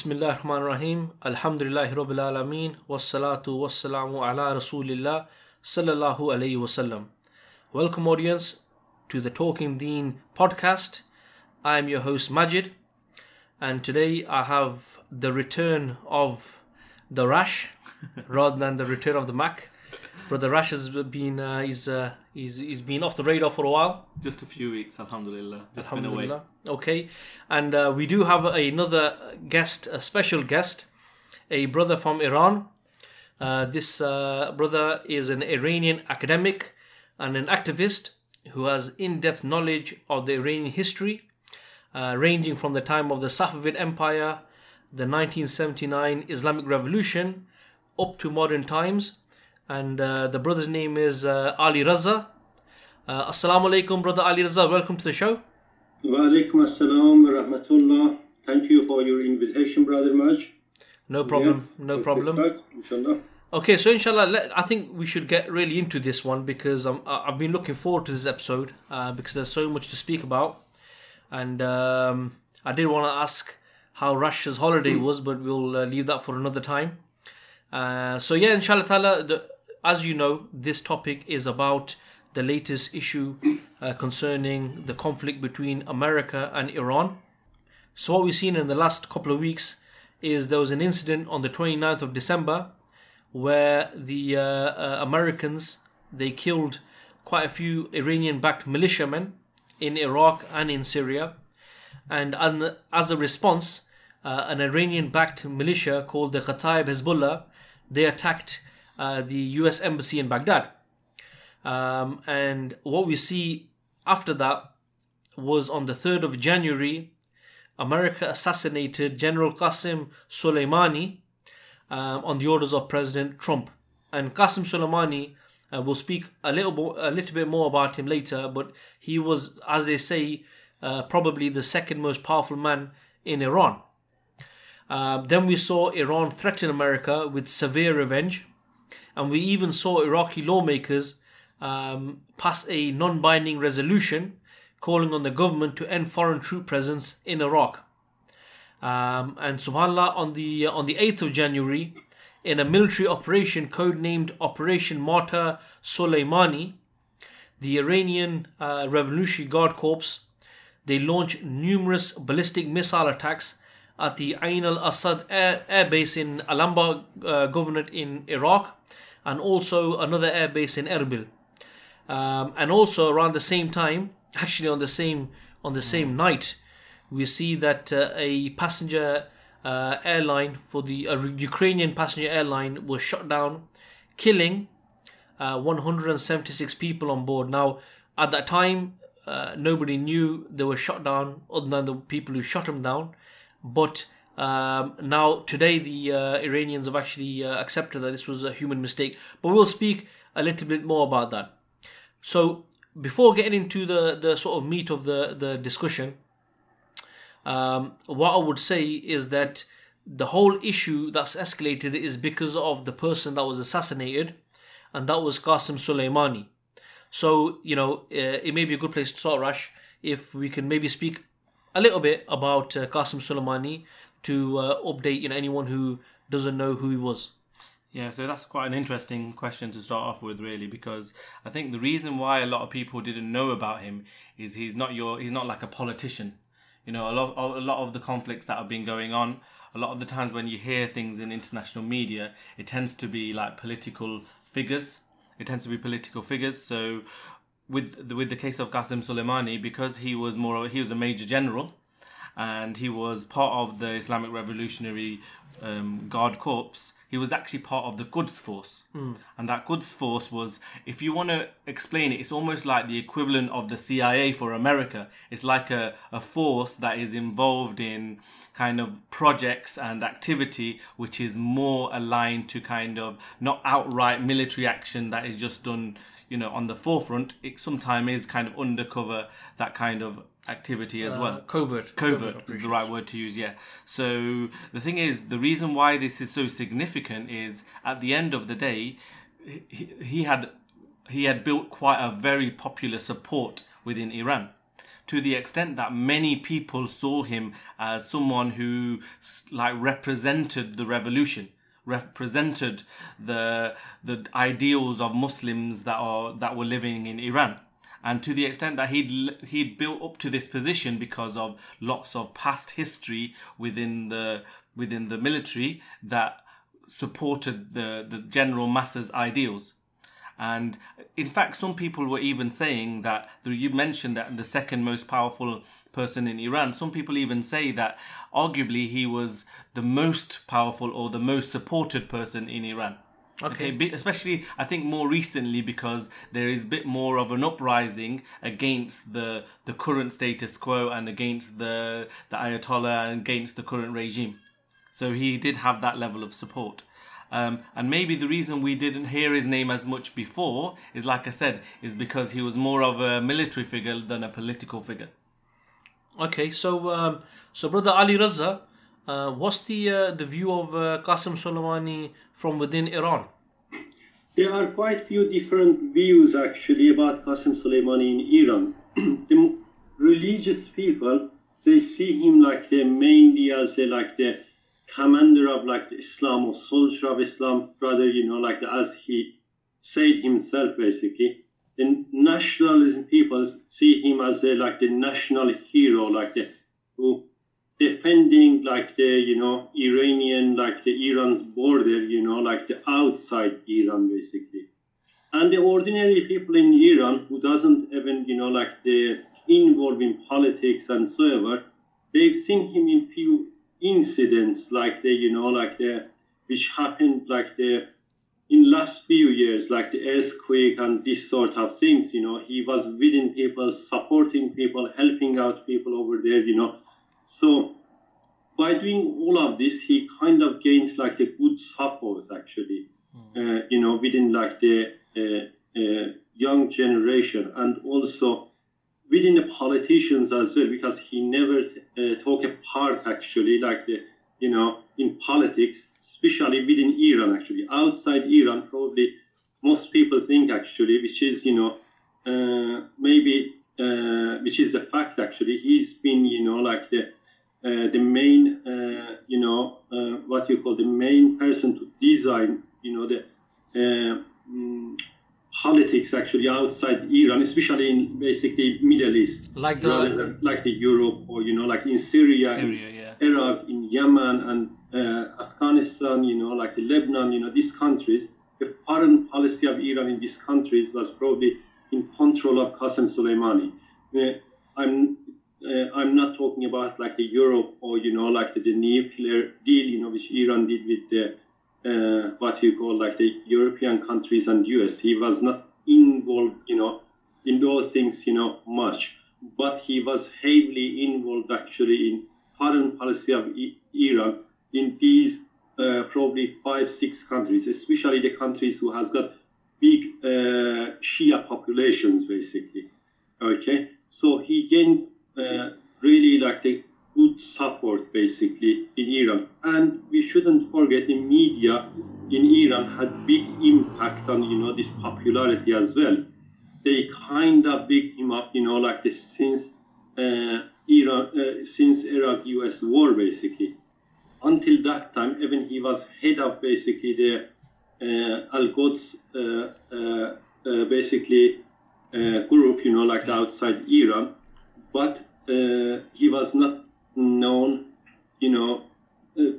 Bismillah ar-Rahman ar-Rahim. Alhamdulillahi Rabbil Alameen. Wassalatu wassalamu ala Rasulillah sallallahu alayhi wasallam. Welcome audience to the Talking Deen podcast. I am your host Majid and today I have the return of the Rash rather than the return of the Mack. Brother Rash has been uh, he's, uh, he's he's been off the radar for a while. Just a few weeks, alhamdulillah. Just Alhamdulillah. Okay, and uh, we do have another guest, a special guest, a brother from Iran. Uh, this uh, brother is an Iranian academic and an activist who has in-depth knowledge of the Iranian history, uh, ranging from the time of the Safavid Empire, the 1979 Islamic Revolution, up to modern times. And uh, the brother's name is uh, Ali Raza. Uh, Assalamu alaikum, brother Ali Raza. Welcome to the show. Wa alaikum assalam wa rahmatullah. Thank you for your invitation, Brother Maj. No problem. Yes, no problem. Start, inshallah. Okay, so inshallah, let, I think we should get really into this one because I- I've been looking forward to this episode uh, because there's so much to speak about, and um, I did want to ask how Rash's holiday was, but we'll uh, leave that for another time. Uh, so yeah, inshallah, the, as you know, this topic is about the latest issue uh, concerning the conflict between America and Iran. So what we've seen in the last couple of weeks is there was an incident on the 29th of December where the uh, uh, Americans they killed quite a few Iranian-backed militiamen in Iraq and in Syria, and as, as a response, uh, an Iranian-backed militia called the Kataib Hezbollah they attacked uh, the U.S. embassy in Baghdad, um, and what we see after that was on the 3rd of January, America assassinated General Qasem Soleimani um, on the orders of President Trump. And Qasem Soleimani, uh, we'll speak a little, bo- a little bit more about him later, but he was, as they say, uh, probably the second most powerful man in Iran. Uh, then we saw Iran threaten America with severe revenge, and we even saw Iraqi lawmakers um, pass a non binding resolution calling on the government to end foreign troop presence in Iraq. Um, and subhanallah, on the on the 8th of January, in a military operation codenamed Operation Martyr Soleimani, the Iranian uh, Revolutionary Guard Corps they launched numerous ballistic missile attacks at the Ain al Assad air, air base in Al Anbar uh, governorate in Iraq, and also another air base in Erbil. Um, and also around the same time, actually on the same on the same night, we see that uh, a passenger uh, airline for the a Ukrainian passenger airline was shot down, killing uh, 176 people on board. Now, at that time, uh, nobody knew they were shot down other than the people who shot them down. But um, now, today, the uh, Iranians have actually uh, accepted that this was a human mistake. But we'll speak a little bit more about that. So, before getting into the, the sort of meat of the, the discussion, um, what I would say is that the whole issue that's escalated is because of the person that was assassinated, and that was Qasem Soleimani. So, you know, uh, it may be a good place to start, Rash, if we can maybe speak a little bit about uh, Qasem Soleimani to uh, update you know, anyone who doesn't know who he was. Yeah, so that's quite an interesting question to start off with, really, because I think the reason why a lot of people didn't know about him is he's not your he's not like a politician. You know, a lot a lot of the conflicts that have been going on, a lot of the times when you hear things in international media, it tends to be like political figures. It tends to be political figures. So, with the, with the case of Qasem Soleimani, because he was more he was a major general, and he was part of the Islamic Revolutionary um, Guard Corps. He was actually part of the Quds Force, and that Quds Force was, if you want to explain it, it's almost like the equivalent of the CIA for America. It's like a, a force that is involved in kind of projects and activity which is more aligned to kind of not outright military action that is just done you know on the forefront it sometimes is kind of undercover that kind of activity as well. Uh, covert. covert is the right word to use yeah. So the thing is the reason why this is so significant is at the end of the day he, he had he had built quite a very popular support within iran. To the extent that many people saw him as someone who like represented the revolution represented the the ideals of Muslims that are that were living in Iran. And to the extent that he'd he'd built up to this position because of lots of past history within the within the military that supported the the general masses ideals and in fact some people were even saying that you mentioned that the second most powerful person in Iran some people even say that arguably he was the most powerful or the most supported person in Iran Okay, okay especially I think more recently because there is a bit more of an uprising against the the current status quo and against the the Ayatollah and against the current regime. So he did have that level of support. Um, and maybe the reason we didn't hear his name as much before is, like I said, is because he was more of a military figure than a political figure. Okay, so um, so brother Ali Raza, uh, what's the uh, the view of uh, Qasim Soleimani from within Iran? There are quite few different views actually about Qasim Soleimani in Iran. the religious people they see him like the mainly as a, like the commander of like the Islam or soldier of Islam, rather you know like the, as he said himself basically. The nationalism people see him as a, like the national hero, like the who defending like the you know Iranian like the Iran's border, you know, like the outside Iran basically. And the ordinary people in Iran who doesn't even you know like the involved in politics and so ever, they've seen him in few incidents like the you know like the which happened like the in last few years like the earthquake and this sort of things you know he was within people supporting people helping out people over there you know so by doing all of this, he kind of gained like a good support actually, mm. uh, you know, within like the uh, uh, young generation and also within the politicians as well, because he never uh, took a part actually, like the, you know, in politics, especially within Iran actually. Outside Iran, probably most people think actually, which is, you know, uh, maybe, uh, which is the fact actually, he's been, you know, like the uh, the main, uh, you know, uh, what you call the main person to design, you know, the mm, politics actually outside Iran, especially in basically Middle East, like the like the Europe or you know, like in Syria, Syria yeah. Iraq, in Yemen and uh, Afghanistan, you know, like the Lebanon, you know, these countries. The foreign policy of Iran in these countries was probably in control of Qasem Soleimani. Uh, I'm uh, I'm not talking about like the Europe or you know like the, the nuclear deal you know which Iran did with the uh, what you call like the European countries and US. He was not involved you know in those things you know much, but he was heavily involved actually in foreign policy of Iran in these uh, probably five six countries, especially the countries who has got big uh, Shia populations basically. Okay, so he gained uh, really like the good support basically in Iran. And we shouldn't forget the media in Iran had big impact on you know this popularity as well. They kind of picked him up, you know, like this since uh, Iran uh, since Iraq-U.S. war basically. Until that time, even he was head of basically the uh, Al Quds uh, uh, uh, basically group, you know, like outside Iran but he was not known, you know, uh,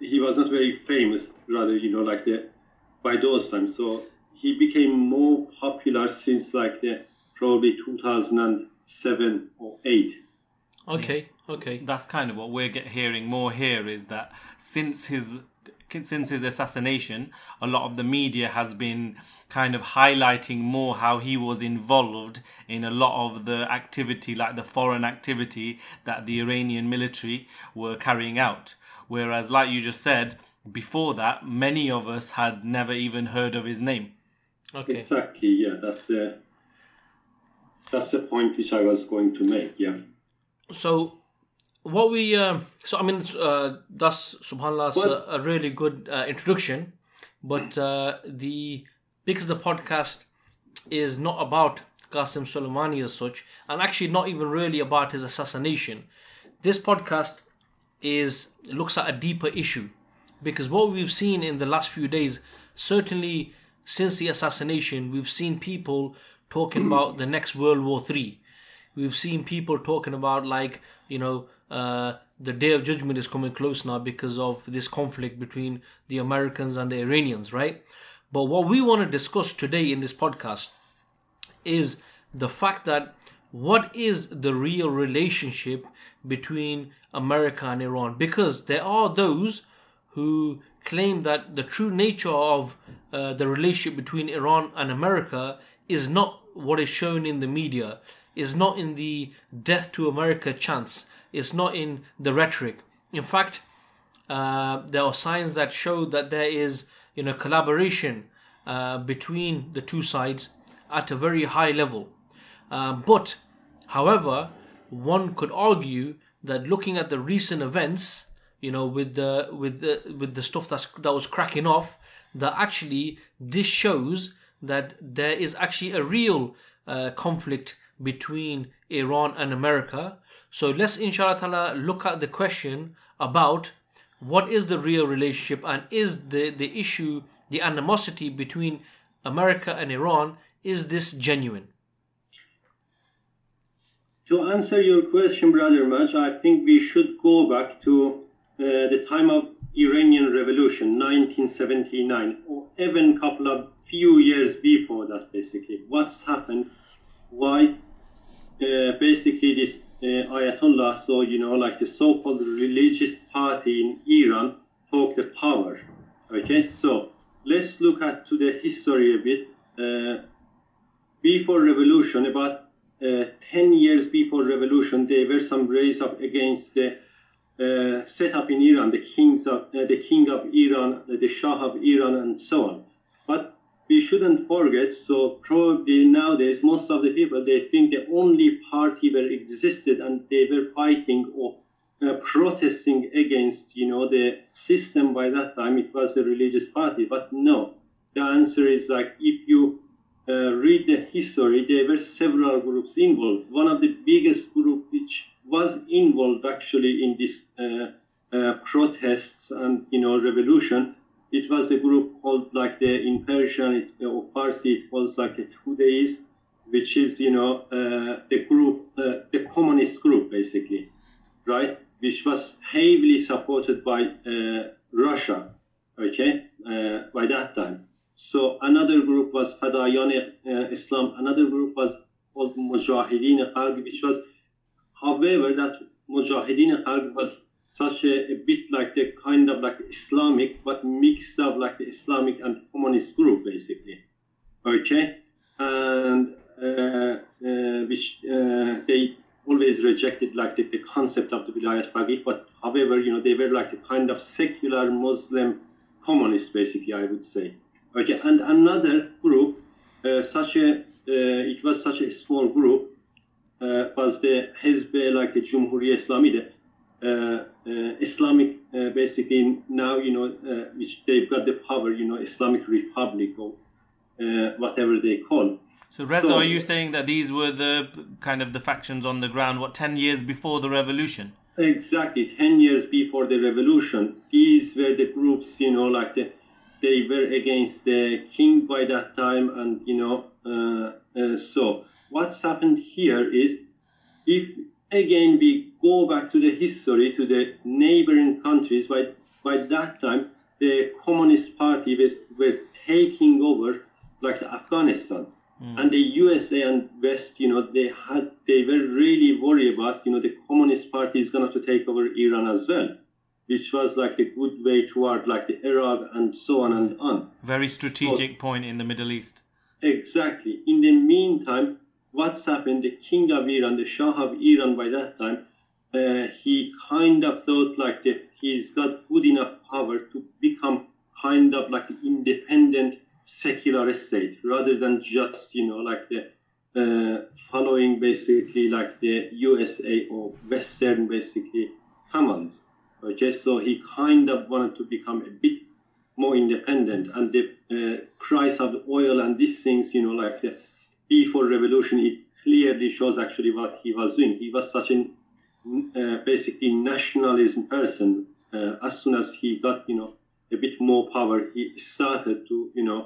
he was not very famous, rather, you know, like the by those times. So he became more popular since like the probably 2007 or 8. Okay, okay. That's kind of what we're get, hearing more here is that since his since his assassination, a lot of the media has been kind of highlighting more how he was involved in a lot of the activity, like the foreign activity that the Iranian military were carrying out. Whereas, like you just said, before that, many of us had never even heard of his name. Okay. Exactly. Yeah, that's the that's the point which I was going to make. Yeah. So what we uh, so I mean uh, that's subhanallah a, a, really good uh, introduction, but uh, the because the podcast is not about Qasem Soleimani as such, and actually not even really about his assassination. This podcast is looks at a deeper issue because what we've seen in the last few days, certainly since the assassination, we've seen people talking about the next World War Three. We've seen people talking about like you know uh, the day of judgment is coming close now because of this conflict between the Americans and the Iranians, right? But what we want to discuss today in this podcast is the fact that what is the real relationship between America and Iran? Because there are those who claim that the true nature of uh, the relationship between Iran and America is not what is shown in the media, is not in the death to America chants, it's not in the rhetoric. In fact, uh, there are signs that show that there is you know collaboration uh, between the two sides at a very high level. Uh, but, however, one could argue that looking at the recent events, you know, with the with the with the stuff that's that was cracking off, that actually this shows that there is actually a real uh, conflict between Iran and America, so let's inshallah look at the question about what is the real relationship and is the, the issue, the animosity between America and Iran, is this genuine? To answer your question, Brother Maj, I think we should go back to uh, the time of Iranian Revolution, 1979, or even couple of few years before that, basically. What's happened? Why? Uh, basically, this Ayatollah, so you know, like the so-called religious party in Iran, took the power. Okay, so let's look at to the history a bit. Uh, before revolution, about uh, 10 years before revolution, there were some rise up against the uh, setup in Iran, the kings of the king of Iran, the Shah of Iran, and so on. But we shouldn't forget. So probably nowadays, most of the people they think the only party that existed and they were fighting or uh, protesting against, you know, the system by that time. It was a religious party, but no. The answer is like if you uh, read the history, there were several groups involved. One of the biggest group which was involved actually in this uh, uh protests and you know revolution it was the group called like the in Persian it, or Farsi it was like a Tudehis, which is you know uh, the group uh, the communist group basically, right? Which was heavily supported by uh, Russia, okay, uh, by that time. So another group was Fadayan uh, Islam. Another group was called Mujahideen Khalq, which was, however, that Mujahideen Khalq was such a, a, bit like the kind of like Islamic, but mixed up like the Islamic and communist group basically. Okay, and uh, uh, which uh, they always rejected like the, the concept of the Vilayat Faqih, but however, you know, they were like a kind of secular Muslim communists basically, I would say. Okay, and another group, uh, such a, uh, it was such a small group, uh, was the Hizb, like the Jumhuri Islami, Islamic, uh, basically now, you know, which they've got the power, you know, Islamic Republic or whatever they call. So Reza, so, are you saying that these were the kind of the factions on the ground? What ten years before the revolution? Exactly, ten years before the revolution. These were the groups, you know, like the they were against the king by that time, and you know, uh, uh, so what's happened here is if again we go back to the history to the neighboring countries. By by that time the communist party was were taking over like afghanistan. Mm. and the usa and west you know they had they were really worried about you know the communist party is going to take over iran as well which was like the good way toward like the iraq and so on and on. Very strategic so, point in the middle east. Exactly. In the meantime what's happened, the king of Iran, the Shah of Iran by that time, uh, he kind of thought like he's got good enough power to become kind of like an independent secular state rather than just, you know, like the uh, following basically like the USA or Western basically commands. Okay, so he kind of wanted to become a bit more independent and the uh, price of the oil and these things, you know, like the before revolution, it clearly shows actually what he was doing. He was such a uh, basically nationalism person. Uh, as soon as he got, you know, a bit more power, he started to, you know,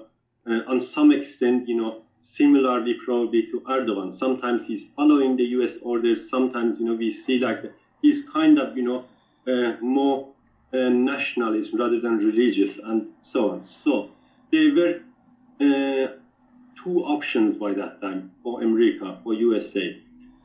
uh, on some extent, you know, similarly probably to Erdogan. Sometimes he's following the U.S. orders. Sometimes, you know, we see like he's kind of, you know, uh, more uh, nationalism rather than religious and so on. So they were uh, two options by that time for America, for USA,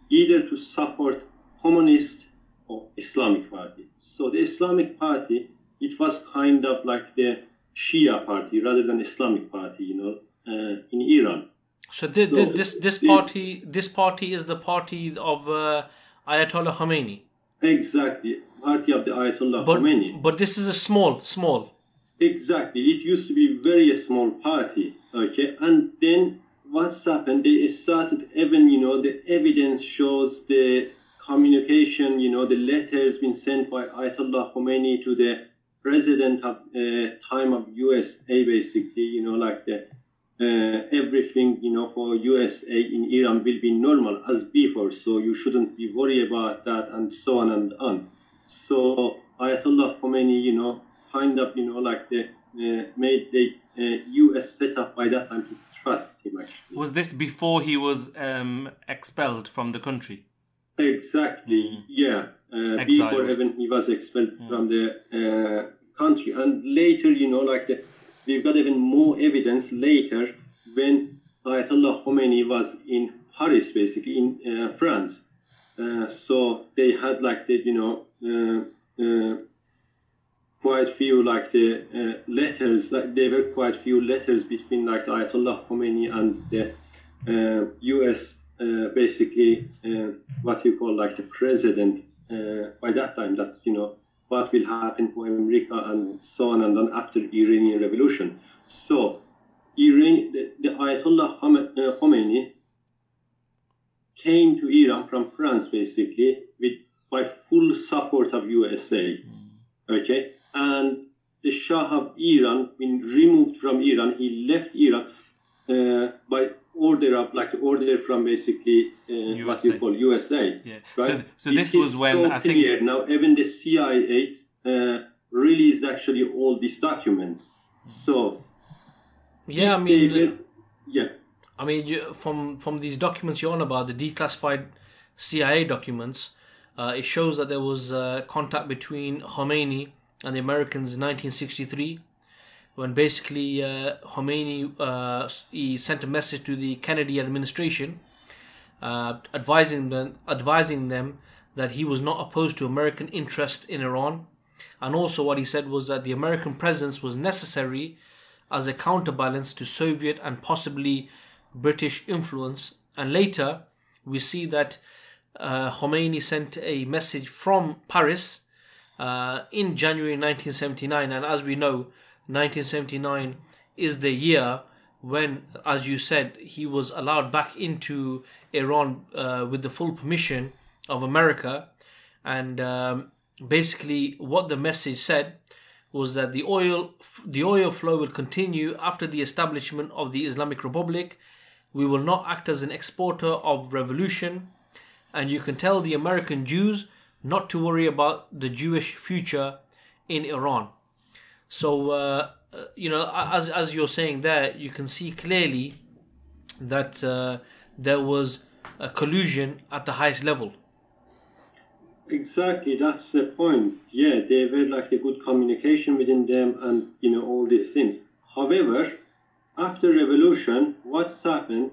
either to support communist or Islamic party. So the Islamic party, it was kind of like the Shia party rather than Islamic party, you know, uh, in Iran. So, this so this this party this party is the party of uh, Ayatollah Khomeini. Exactly, party of the Ayatollah but, Khomeini. But this is a small, small. Exactly, it used to be very small party. Okay, and then what's happened? They started even, you know, the evidence shows the communication, you know, the letters been sent by Ayatollah Khomeini to the president of uh, time of USA, basically, you know, like the uh, everything, you know, for USA in Iran will be normal as before, so you shouldn't be worried about that, and so on and on. So Ayatollah Khomeini, you know, kind of, you know, like the made the uh, U.S. setup by that time to trust him. Actually, was this before he was um, expelled from the country? Exactly. Mm. Yeah. Uh, before even he was expelled mm. from the uh, country, and later, you know, like the, we've got even more evidence later when Ayatollah Khomeini was in Paris, basically in uh, France. Uh, so they had like the, you know, uh, quite few like the uh, letters like there were quite few letters between like the Ayatollah Khomeini and the uh, U.S. Uh, basically uh, what you call like the president uh, by that time. That's you know what will happen for America and so on and then after Iranian Revolution. So Iran the, the Ayatollah uh, Khomeini came to Iran from France basically with by full support of USA okay and the Shah of Iran been removed from Iran. He left Iran uh, by order of like order from basically uh, what you call USA. Yeah. Right? So, so this was when so I clear. think now even the CIA uh, released actually all these documents. So yeah, I mean, were, yeah. I mean, you, from from these documents you're on about the declassified CIA documents, uh, it shows that there was uh, contact between Khomeini and the Americans in 1963 when basically uh, Khomeini uh, he sent a message to the Kennedy administration uh, advising them advising them that he was not opposed to American interest in Iran. And also what he said was that the American presence was necessary as a counterbalance to Soviet and possibly British influence. And later we see that uh, Khomeini sent a message from Paris uh, in January 1979. And as we know, 1979 is the year when, as you said, he was allowed back into Iran uh, with the full permission of America. And um, basically, what the message said was that the oil the oil flow will continue after the establishment of the Islamic Republic. We will not act as an exporter of revolution, and you can tell the American Jews not to worry about the Jewish future in Iran. So, uh, uh, you know, as, as you're saying there, you can see clearly that uh, there was a collusion at the highest level. Exactly, that's the point. Yeah, they were like a good communication within them and, you know, all these things. However, after revolution, what's happened?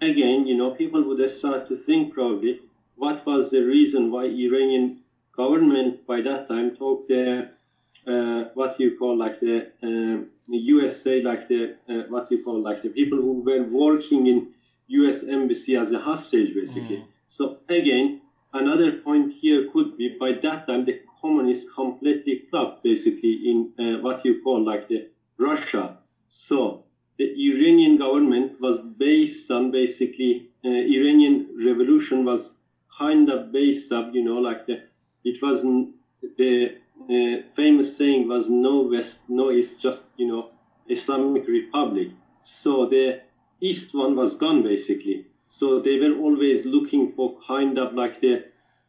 Again, you know, people would start to think probably what was the reason why Iranian government by that time took the uh, what you call like the, uh, USA, like the uh, what you call like the people who were working in U.S. embassy as a hostage, basically. Mm. So again, another point here could be by that time the communists completely clubbed basically in uh, what you call like the Russia. So the Iranian government was based on basically uh, Iranian revolution was kind of based up, you know, like the it was the uh, famous saying was no West, no East, just you know Islamic Republic. So the east one was gone basically. So they were always looking for kind of like the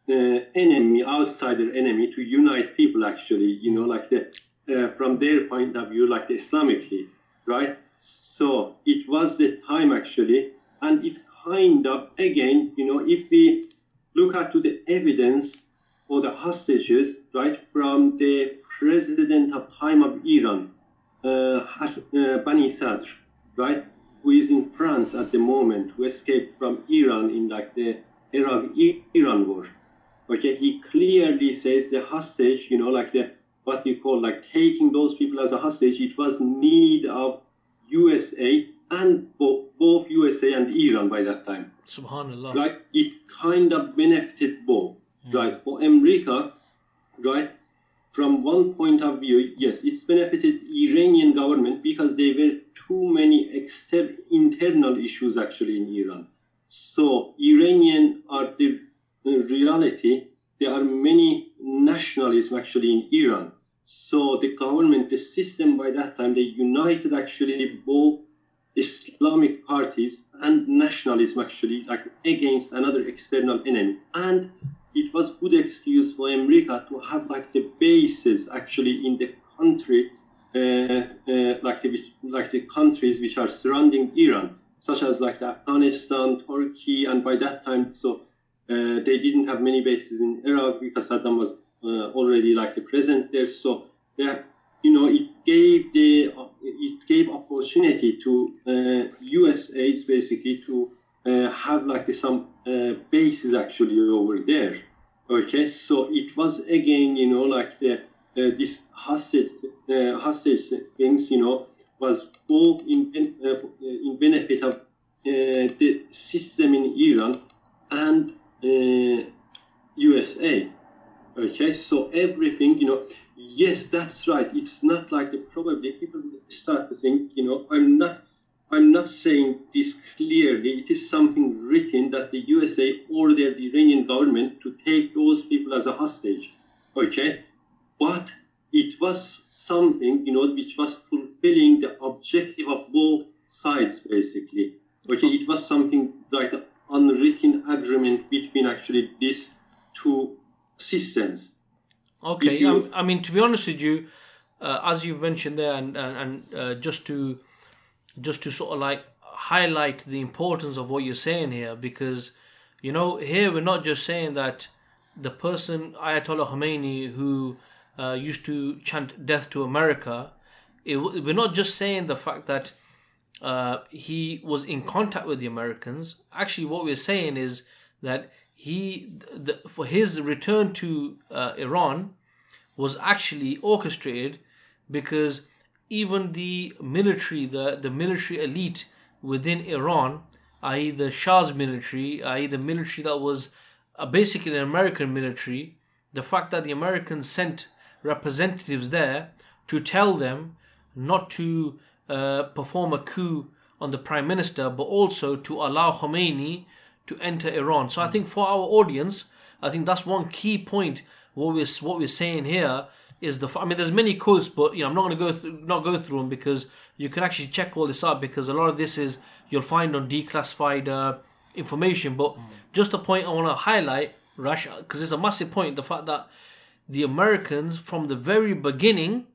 uh, enemy, outsider enemy, to unite people. Actually, you know, like the uh, from their point of view, like the Islamically, right? So it was the time actually, and it kind of again, you know, if we look at the evidence or the hostages, right, from the president of time of Iran, uh, Has, uh, Bani Sadr, right, who is in France at the moment, who escaped from Iran in like the Iraq-Iran war. Okay, he clearly says the hostage, you know, like the what you call like taking those people as a hostage, it was need of USA and bo- both USA and Iran by that time. Subhanallah. Right? It kind of benefited both. Mm. Right? For America, right? From one point of view, yes, it's benefited Iranian government because there were too many exter- internal issues actually in Iran. So Iranian are the reality. There are many nationalism actually in Iran. So the government, the system by that time, they united actually both Islamic parties and nationalism actually like against another external enemy. And it was good excuse for America to have like the bases actually in the country, uh, uh, like the like the countries which are surrounding Iran, such as like Afghanistan, Turkey, and by that time, so uh, they didn't have many bases in Iraq because Saddam was uh, already like the president there. So yeah, you know, it gave the it gave opportunity to uh, USAID basically to uh, have like some uh, bases actually over there. Okay, so it was again, you know, like the uh, this hostage uh, hostage things, you know, was both in uh, in benefit of the system in Iran and USA. Okay, so everything, you know, yes, that's right. It's not like the probably people start to think, you know, I'm not I'm not saying this clearly. It is something written that the USA ordered the Iranian government to take those people as a hostage. Okay? But it was something, you know, which was fulfilling the objective of both sides, basically. Okay, it was something like an unwritten agreement between actually these two systems. Okay, you, I, I, mean to be honest with you, uh, as you've mentioned there, and and, and uh, just to just to sort of like highlight the importance of what you're saying here, because you know here we're not just saying that the person Ayatollah Khomeini who uh, used to chant "Death to America," it, we're not just saying the fact that uh, he was in contact with the Americans. Actually, what we're saying is that he the, for his return to uh, Iran was actually orchestrated because even the military, the, the military elite within Iran, i.e., the Shah's military, i.e., the military that was uh, basically an American military, the fact that the Americans sent representatives there to tell them not to uh, perform a coup on the prime minister, but also to allow Khomeini to enter Iran. So I think for our audience, I think that's one key point. What we're what we're saying here is the. I mean, there's many quotes, but you know, I'm not going to go through, not go through them because you can actually check all this up because a lot of this is you'll find on declassified uh, information. But mm. just a point I want to highlight, Rash, because it's a massive point. The fact that the Americans, from the very beginning,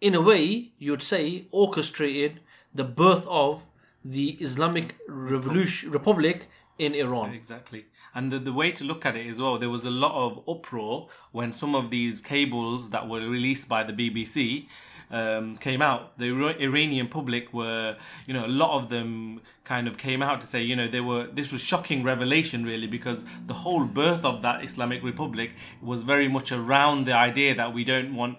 in a way, you'd say, orchestrated the birth of the Islamic Revolution Republic in Iran. Exactly. And the, the way to look at it as well, there was a lot of uproar when some of these cables that were released by the BBC um, came out. The Iranian public were, you know, a lot of them kind of came out to say, you know, they were. This was shocking revelation, really, because the whole birth of that Islamic Republic was very much around the idea that we don't want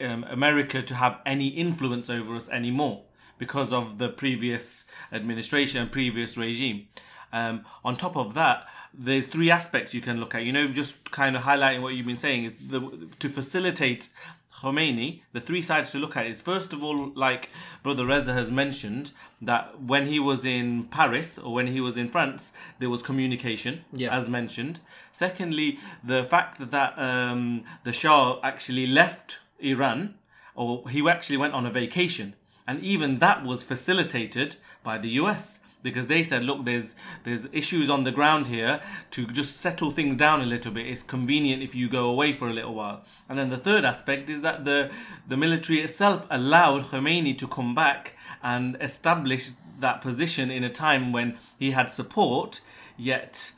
um, America to have any influence over us anymore because of the previous administration and previous regime. Um, on top of that, there's three aspects you can look at. You know, just kind of highlighting what you've been saying is the, to facilitate Khomeini, the three sides to look at is first of all, like Brother Reza has mentioned, that when he was in Paris or when he was in France, there was communication, yeah. as mentioned. Secondly, the fact that um, the Shah actually left Iran, or he actually went on a vacation and even that was facilitated by the US because they said, look, there's there's issues on the ground here to just settle things down a little bit. It's convenient if you go away for a little while. And then the third aspect is that the the military itself allowed Khomeini to come back and establish that position in a time when he had support, yet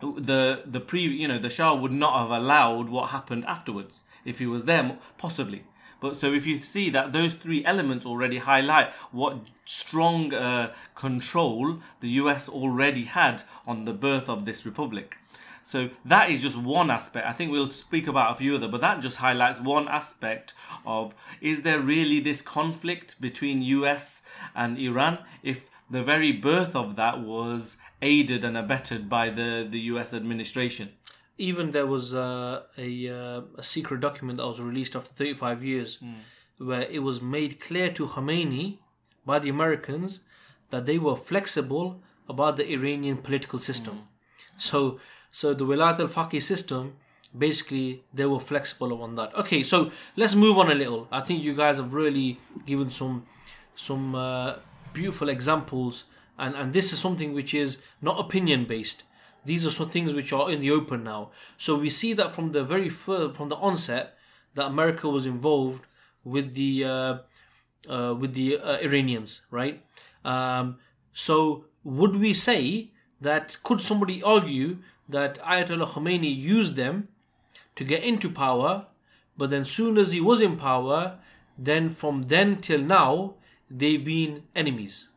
the the pre you know the Shah would not have allowed what happened afterwards if he was there possibly. But so if you see that those three elements already highlight what strong uh, control the US already had on the birth of this republic. So that is just one aspect. I think we'll speak about a few other, but that just highlights one aspect of is there really this conflict between US and Iran if the very birth of that was aided and abetted by the, the US administration even there was uh, a, uh, a secret document that was released after 35 years mm. where it was made clear to Khomeini by the Americans that they were flexible about the Iranian political system. Mm. So, so the Wilayat al-Faqih system, basically, they were flexible on that. Okay, so let's move on a little. I think you guys have really given some some uh, beautiful examples, and and this is something which is not opinion based these are some things which are in the open now. So we see that from the very first, from the onset, that America was involved with the uh, uh, with the uh, Iranians, right? Um, so would we say that could somebody argue that Ayatollah Khomeini used them to get into power, but then soon as he was in power, then from then till now they've been enemies?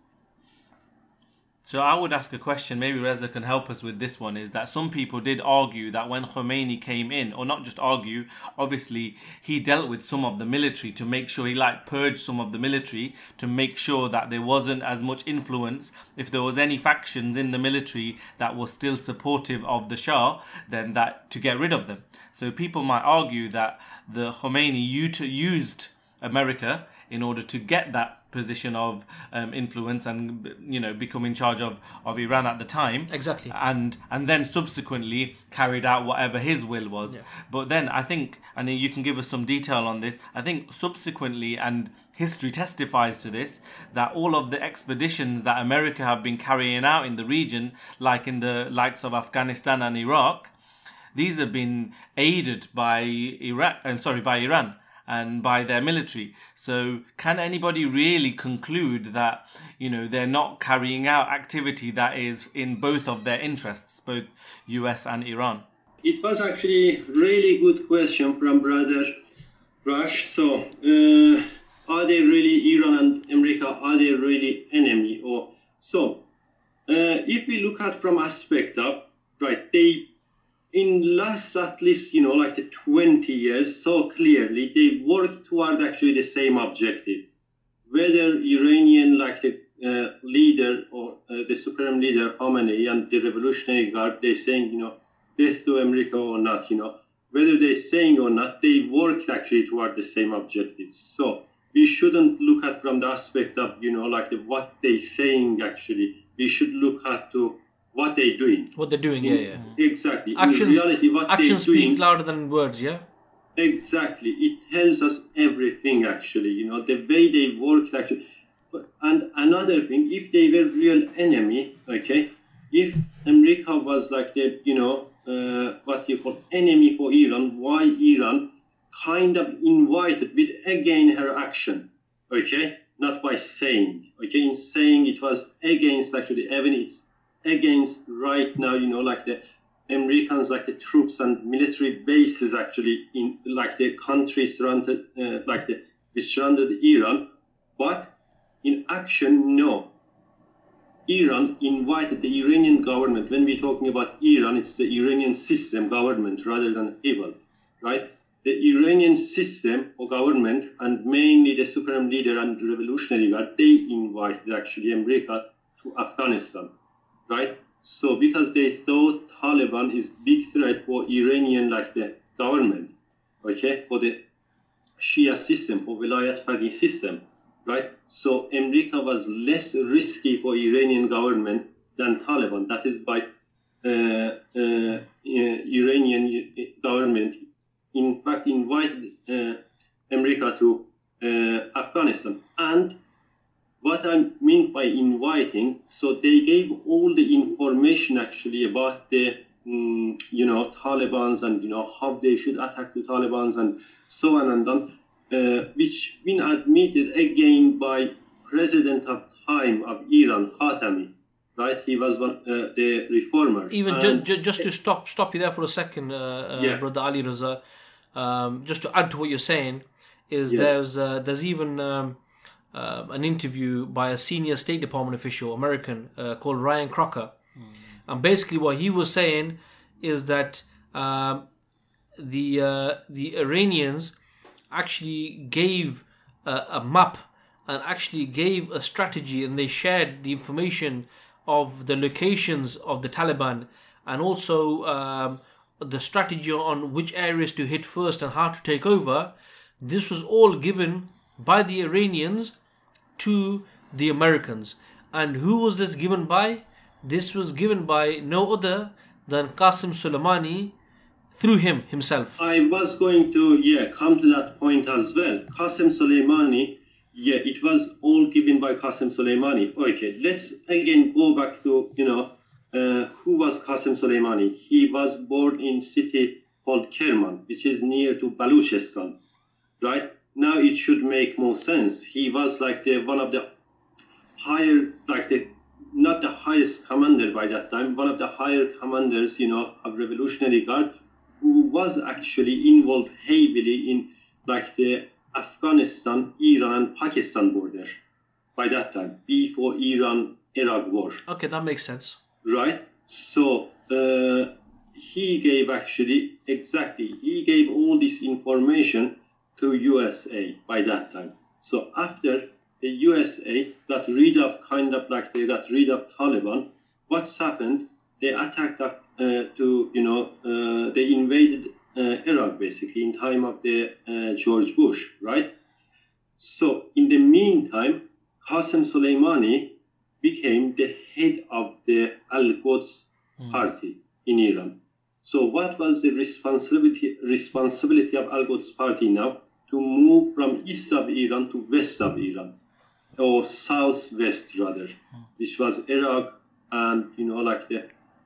So I would ask a question, maybe Reza can help us with this one, is that some people did argue that when Khomeini came in, or not just argue, obviously he dealt with some of the military to make sure he like purged some of the military to make sure that there wasn't as much influence. If there was any factions in the military that were still supportive of the Shah, then that to get rid of them. So people might argue that the Khomeini used America in order to get that position of um, influence and you know become in charge of, of Iran at the time. Exactly. And and then subsequently carried out whatever his will was. Yeah. but then I think and you can give us some detail on this I think subsequently and history testifies to this that all of the expeditions that America have been carrying out in the region like in the likes of Afghanistan and Iraq these have been aided by Iraq I'm sorry by Iran and by their military. So, can anybody really conclude that you know they're not carrying out activity that is in both of their interests, both U.S. and Iran? It was actually really good question from brother Rash. So, uh, are they really Iran and America? Are they really enemy? Or so? Uh, if we look at from aspect of right, they in last at least you know like the 20 years so clearly they worked toward actually the same objective. Whether iranian like the uh, leader or uh, the supreme leader Khamenei and the revolutionary guard they saying you know death to america or not you know. Whether they're saying or not they worked actually toward the same objectives so we shouldn't look at from the aspect of you know like the, what they're saying actually. We should look at to what they're doing. What they're doing, yeah, yeah. Exactly. Actions, In reality, what actions they're doing, speak louder than words, yeah. Exactly. It tells us everything. Actually, you know, the way they work. Actually, and another thing, if they were real enemy, okay, if America was like the, you know, uh, what you call enemy for Iran, why Iran kind of invited with again her action, okay, not by saying, okay, in saying it was against actually even its against right now, you know, like the Americans, like the troops and military bases actually in like the country surrounded, uh, like the surrounded Iran, but in action, no. Iran invited the Iranian government. When we're talking about Iran, it's the Iranian system government rather than evil, right? The Iranian system or government, and mainly the supreme leader and revolutionary guard, they invited actually America to Afghanistan right? So because they thought Taliban is big threat for Iranian like the government, okay, for the Shia system, for Wilayat Faqih system, right? So America was less risky for Iranian government than Taliban. That is why uh, uh, Iranian government, in fact, invited uh, America to uh, Afghanistan. And what I mean by inviting, so they gave all the information actually about the mm, you know Taliban's and you know how they should attack the Taliban's and so on and on, uh, which been admitted again by president of time of Iran, Khatami. Right, he was one uh, the reformer. Even ju- ju- just to stop stop you there for a second, uh, uh, Yeah. brother Ali Raza. Um, just to add to what you're saying, is Yes. there's uh, there's even um, uh, an interview by a senior State Department official, American, uh, called Ryan Crocker, and basically what he was saying is that um, the uh, the Iranians actually gave a, a map and actually gave a strategy and they shared the information of the locations of the Taliban and also um, the strategy on which areas to hit first and how to take over. This was all given by the Iranians to the Americans. And who was this given by? This was given by no other than Qasim Soleimani through him himself. I was going to yeah come to that point as well. Qasem Soleimani, yeah, it was all given by Qasem Soleimani. Okay, let's again go back to you know uh, who was Qasem Soleimani. He was born in city called Kerman, which is near to Baluchistan, right? Now it should make more sense. He was like the one of the higher, like the not the highest commander by that time, one of the higher commanders, you know, of Revolutionary Guard, who was actually involved heavily in like the Afghanistan, Iran, and Pakistan border by that time, before Iran-Iraq war Okay, that makes sense. right? So uh, he gave actually exactly he gave all this information to USA by that time. So after the USA got rid of kind of like they got rid of Taliban, what's happened? They attacked uh, to you know uh, they invaded uh, Iraq basically in time of the uh, George Bush, right? So in the meantime, Qasem Soleimani became the head of the Al Quds party in Iran. So what was the responsibility responsibility of Al Quds party now? To move from east of Iran to west of Iran, or southwest rather, which was Iraq and you know like the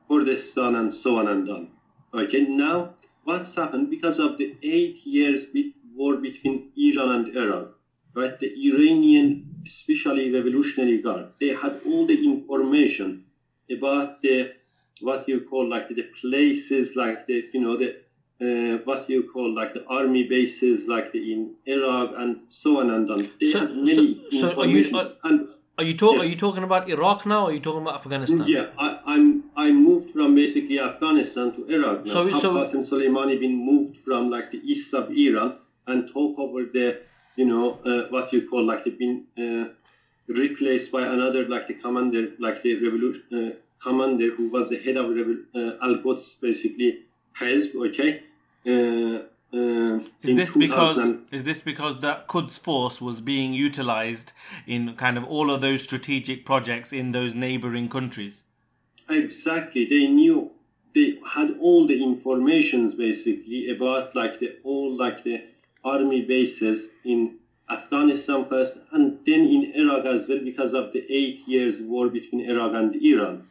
Kurdistan and so on and on. Okay, now what's happened because of the eight years war between Iran and Iraq, right? The Iranian, especially Revolutionary Guard, they had all the information about the what you call like the places, like the you know the uh, what you call like the army bases, like the in Iraq and so on and on. They So- had many so- so are you- are- and Are you talk? Yes. Are you talking about Iraq now? Or are you talking about Afghanistan? yeah, I, I'm I moved from basically Afghanistan to Iraq. Now. So- So, so- Qasem Soleimani been moved from like the east of Iran and took over the, you know, uh, what you call like the been uh, replaced by another like the commander, like the revolution uh, commander who was the head of uh, Al Quds, basically Hezb. Okay. Uh, uh, Is this because is this because that Quds force was being utilized in kind of all of those strategic projects in those neighboring countries? Exactly. They knew they had all the informations basically about like the all like the army bases in Afghanistan first and then in Iraq as well because of the eight years war between Iraq and Iran.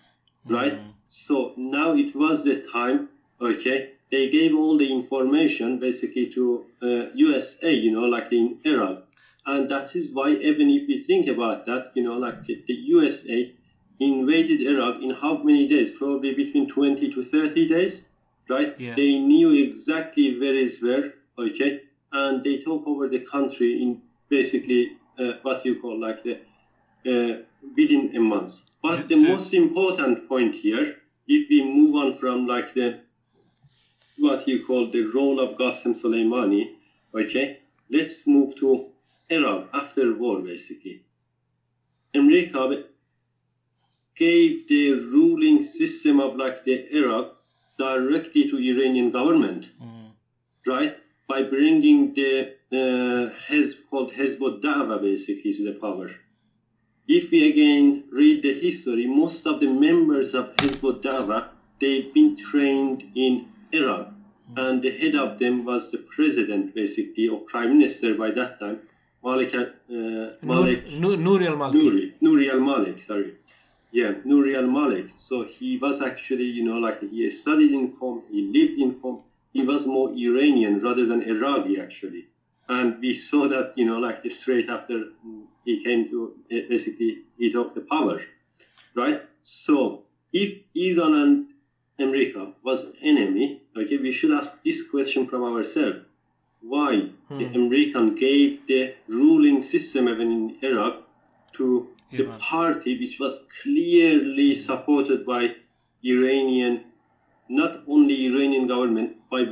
Right? So now it was the time, okay, they gave all the information basically to uh, USA, you know, like in Iraq. And that is why even if we think about that, you know, like the, USA invaded Iraq in how many days? Probably between 20 to 30 days, right? Yeah. They knew exactly where is where, okay? And they took over the country in basically uh, what you call like the uh, within a month. But the most important point here, if we move on from like the what you call the role of Qasem Soleimani, okay, let's move to Iraq after war basically. America gave the ruling system of like the Iraq directly to Iranian government, right? By bringing the uh, Hezb called Hezbollah Da'wa basically to the power. If we again read the history, most of the members of Hezbollah Da'wa they've been trained in Iraq, and the head of them was the president basically or prime minister by that time, Malik, uh, Malik Nur, Nouri al Maliki. Nuri, Nuri al Malik, sorry. Yeah, Nuri al Malik. So he was actually, you know, like he studied in Qom, he lived in Qom. He was more Iranian rather than Iraqi, actually. And we saw that, you know, like straight after he came to basically he took the power, right? So if Iran and America was enemy, okay, we should ask this question from ourselves: Why hmm. the American gave the ruling system even in Iraq to the Iran. party which was clearly supported by Iranian, not only Iranian government, by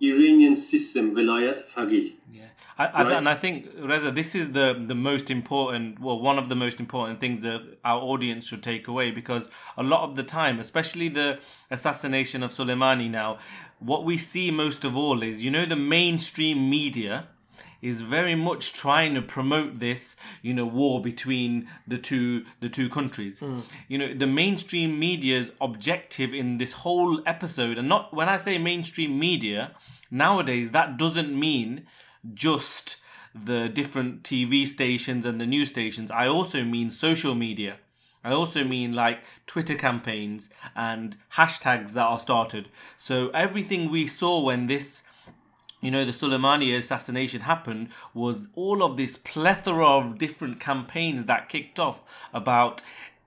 Iranian system, Velayat Faqih. Yeah, I, I, Right. and I think Reza, this is the the most important, well, one of the most important things that our audience should take away because a lot of the time, especially the assassination of Soleimani, now, what we see most of all is, you know, the mainstream media is very much trying to promote this, you know, war between the two the two countries. Hmm. You know, the mainstream media's objective in this whole episode, and not when I say mainstream media, nowadays that doesn't mean just the different TV stations and the news stations. I also mean social media. I also mean like Twitter campaigns and hashtags that are started. So everything we saw when this you know, the Soleimani assassination happened was all of this plethora of different campaigns that kicked off about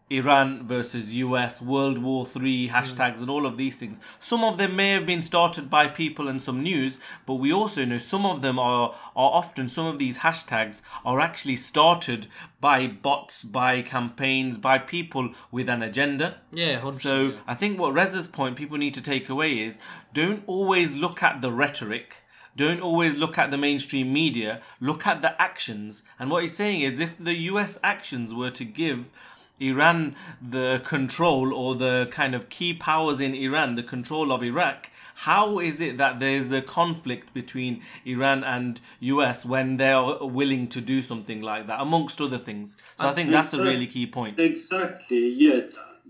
Iran versus US, World War Three mm. hashtags, and all of these things. Some of them may have been started by people and some news, but we also know some of them are are often some of these hashtags are actually started by bots, by campaigns, by people with an agenda. Yeah, 100%. So. I think what Reza's point people need to take away is don't always look at the rhetoric. Don't always look at the mainstream media. Look at the actions. And what he's saying is if the US actions were to give Iran the control or the kind of key powers in Iran, the control of Iraq, how is it that there's a conflict between Iran and US when they're willing to do something like that, amongst other things? So I think that's a really key point. Exactly, yeah.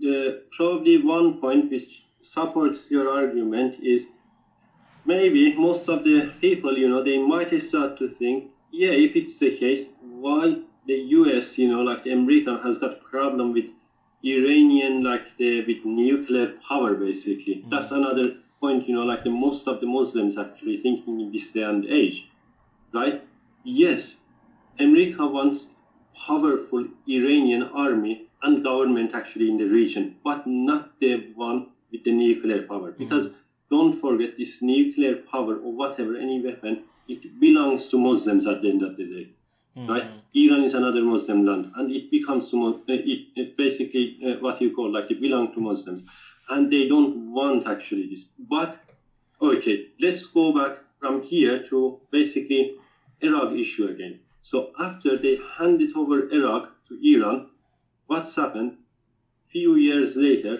Uh, probably one point which supports your argument is maybe most of the people, you know, they might start to think, yeah, if it's the case, why the US, you know, like the American has got problem with Iranian, like the with nuclear power, basically. Mm. That's another point, you know, like the most of the Muslims actually thinking in this day and age, right? Yes, America wants powerful Iranian army and government actually in the region, but not the one with the nuclear power. Mm. Because don't forget this nuclear power or whatever, any weapon, it belongs to Muslims at the end of the day. Right? Iran is another Muslim land, and it becomes to uh, it, it basically uh, what you call like it belongs to Muslims, and they don't want actually this. But okay, let's go back from here to basically Iraq issue again. So after they handed over Iraq to Iran, what's happened? Few years later,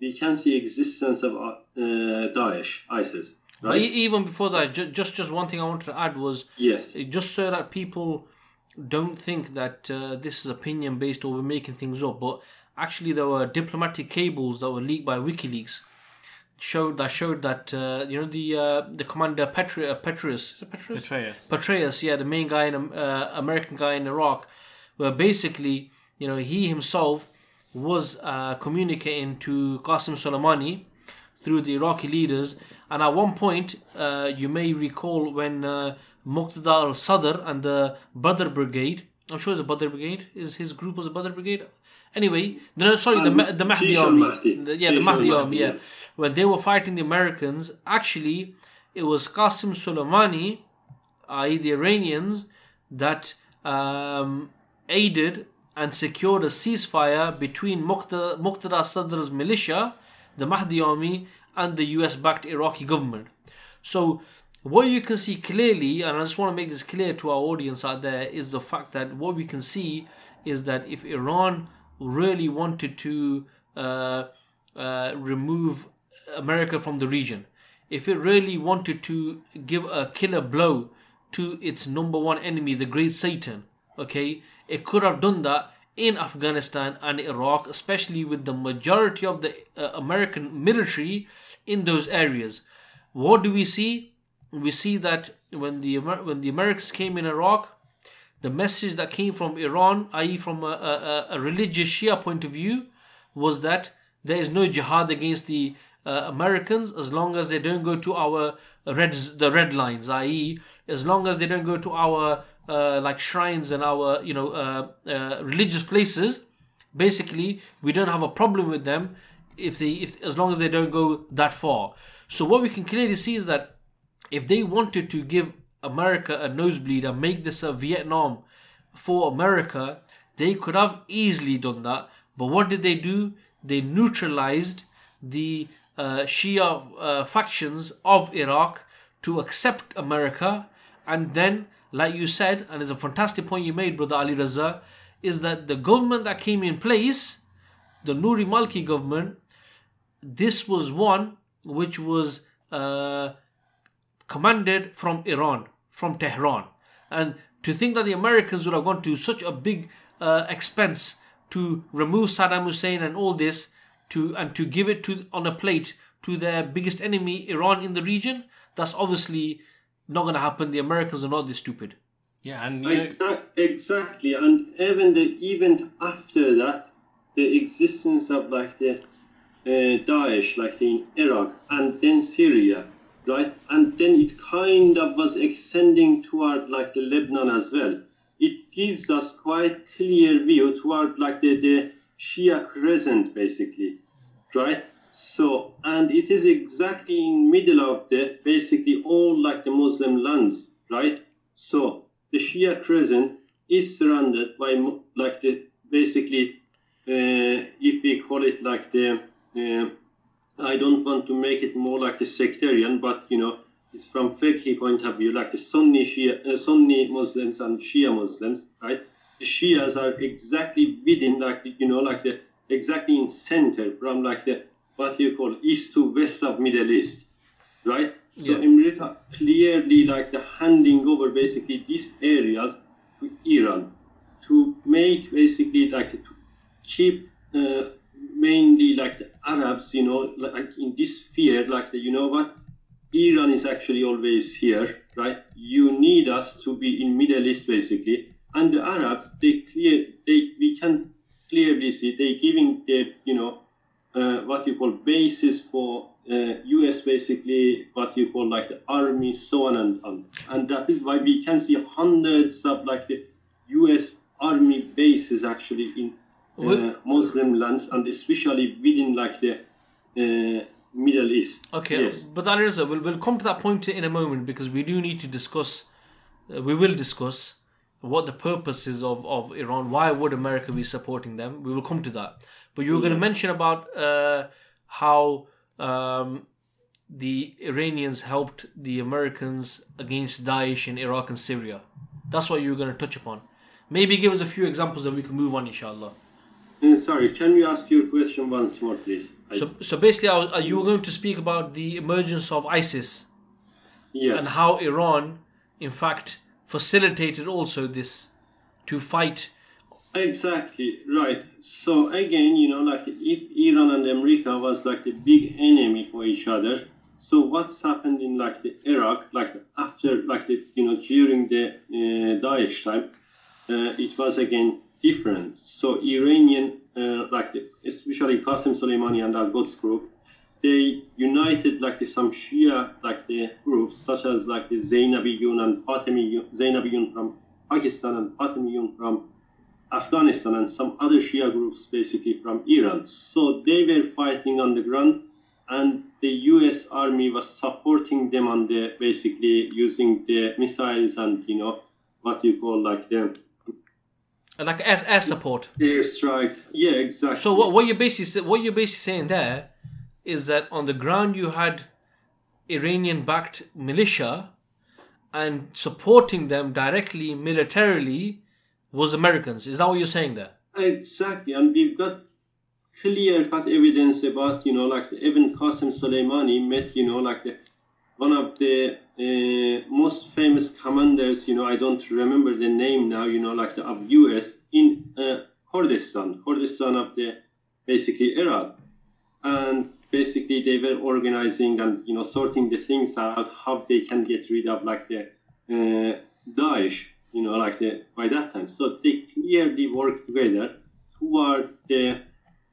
we can see existence of uh, Daesh, ISIS. Right? even before that, ju- just just one thing I wanted to add was yes. just so that people don't think that uh, this is opinion based or we're making things up, but actually there were diplomatic cables that were leaked by WikiLeaks showed that showed that uh, you know the uh, the commander Petri- uh, Petraeus is it Petraeus? Petraeus. Petraeus, yeah, the main guy in uh, American guy in Iraq, where basically you know he himself was uh, communicating to Qasem Soleimani through the Iraqi leaders, and at one point uh, you may recall when uh, Muqtada al-Sadr and the Badr Brigade, I'm sure it's the Badr Brigade is his group was the Badr Brigade. Anyway, no, sorry, the Um, Ma- the Mahdi army, al-Mahdi. The- yeah, the Mahdi al-Mahdi, army, yeah. yeah. When they were fighting the Americans, actually it was Qasim Soleimani, i.e., the Iranians, that um, aided and secured a ceasefire between Muqtada, Sadr's militia, the Mahdi army, and the US backed Iraqi government. So, what you can see clearly, and I just want to make this clear to our audience out there, is the fact that what we can see is that if Iran really wanted to uh, uh, remove America from the region, if it really wanted to give a killer blow to its number one enemy, the Great Satan, okay, it could have done that in Afghanistan and Iraq, especially with the majority of the uh, American military in those areas. What do we see? We see that when the Amer- when the Americans came in Iraq, the message that came from Iran, i.e., from a, a, a religious Shia point of view, was that there is no jihad against the uh, Americans as long as they don't go to our red the red lines, i.e., as long as they don't go to our uh, like shrines and our you know uh, uh, religious places. Basically, we don't have a problem with them if they if as long as they don't go that far. So what we can clearly see is that if they wanted to give America a nosebleed and make this a Vietnam for America, they could have easily done that. But what did they do? They neutralized the uh, Shia uh, factions of Iraq to accept America. And then, like you said, and it's a fantastic point you made, Brother Ali Raza, is that the government that came in place, the Nouri Malki government, this was one which was uh, commanded from Iran, from Tehran. And to think that the Americans would have gone to such a big uh, expense to remove Saddam Hussein and all this to and to give it to on a plate to their biggest enemy Iran in the region that's obviously not going to happen. The Americans are not this stupid. Yeah and you know, exactly. And even the even after that the existence of like the uh, Daesh like in Iraq and then Syria right? And then it kind of was extending toward like the Lebanon as well. It gives us quite clear view toward like the, the Shia crescent basically, right? So, and it is exactly in middle of the basically all like the Muslim lands, right? So the Shia crescent is surrounded by like the basically, uh, if we call it like the, uh, I don't want to make it more like the sectarian, but you know, it's from fiqh point of view, like the Sunni Shia, uh, Sunni Muslims and Shia Muslims, right? The Shias are exactly within, like the, you know, like the exactly in center from like the what you call east to west of Middle East, right? So yeah. America clearly like the handing over basically these areas to Iran to make basically like to keep uh, mainly like the Arabs, you know, like in this fear, like the you know what Iran is actually always here, right? You need us to be in Middle East basically, and the Arabs they clear they we can clearly see they giving the you know uh, what you call basis for uh, U.S. basically what you call like the army, so on and on, and that is why we can see hundreds of like the U.S. army bases actually in uh, Muslim lands, and especially within like the uh, Middle East. Okay, yes. but that is we'll we'll come to that point in a moment because we do need to discuss. Uh, we will discuss what the purpose is of, of Iran. Why would America be supporting them? We will come to that. But you were going to mention about uh, how um, the Iranians helped the Americans against Daesh in Iraq and Syria. That's what you were going to touch upon. Maybe give us a few examples and we can move on, inshallah. Uh, sorry, can you ask your question once more, please? So, so basically, was, you were going to speak about the emergence of ISIS. Yes. And how Iran, in fact, facilitated also this to fight. Exactly right. So again, you know, like if Iran and America was like the big enemy for each other, so what's happened in like the Iraq, like after, like the you know during the uh, Daesh time, uh, it was again different. So Iranian, uh, like the, especially Qasem Soleimani and Al Quds group, they united like the, some Shia like the groups such as like the Zainabiyun and Fatimiyun, Zainabiyun from Pakistan and Fatimiyun from Afghanistan and some other Shia groups basically from Iran. So they were fighting on the ground and the US army was supporting them on the basically using the missiles and you know what you call like the like air, air support. Air strikes. Yeah, exactly. So what, what you're basically what you're basically saying there is that on the ground you had Iranian-backed militia, and supporting them directly militarily was Americans. Is that what you're saying there? Exactly, and we've got clear-cut evidence about you know like even Qasem Soleimani met you know like the, one of the uh, most famous commanders, you know, I don't remember the name now, you know, like the of US in uh, Kurdistan, Kurdistan of the basically Iraq, and basically they were organizing and you know sorting the things out how they can get rid of like the uh, Daesh. You know, like the, by that time. So they clearly work together toward the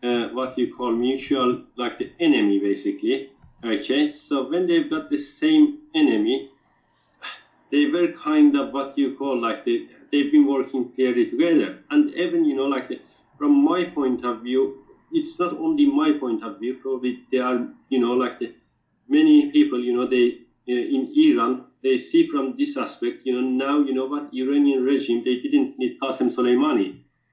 uh, what you call mutual, like the enemy, basically. Okay, so when they've got the same enemy, they were kind of what you call like the, they've been working clearly together. And even, you know, like the, from my point of view, it's not only my point of view, probably there are, you know, like the many people, you know, they uh, in Iran, they see from this aspect, you know, now, you know what, Iranian regime, they didn't need Qasem Soleimani.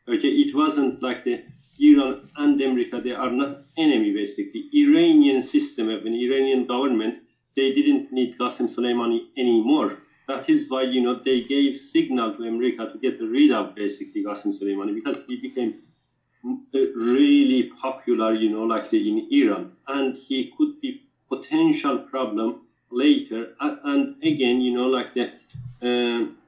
Okay, it wasn't like the Iran and America, they are not enemy basically. Iranian system, even Iranian government, they didn't need Qasem Soleimani anymore. That is why, you know, they gave signal to America to get rid of basically Qasem Soleimani because he became really popular, you know, like the, in Iran, and he could be potential problem later. And again, you know, like the um,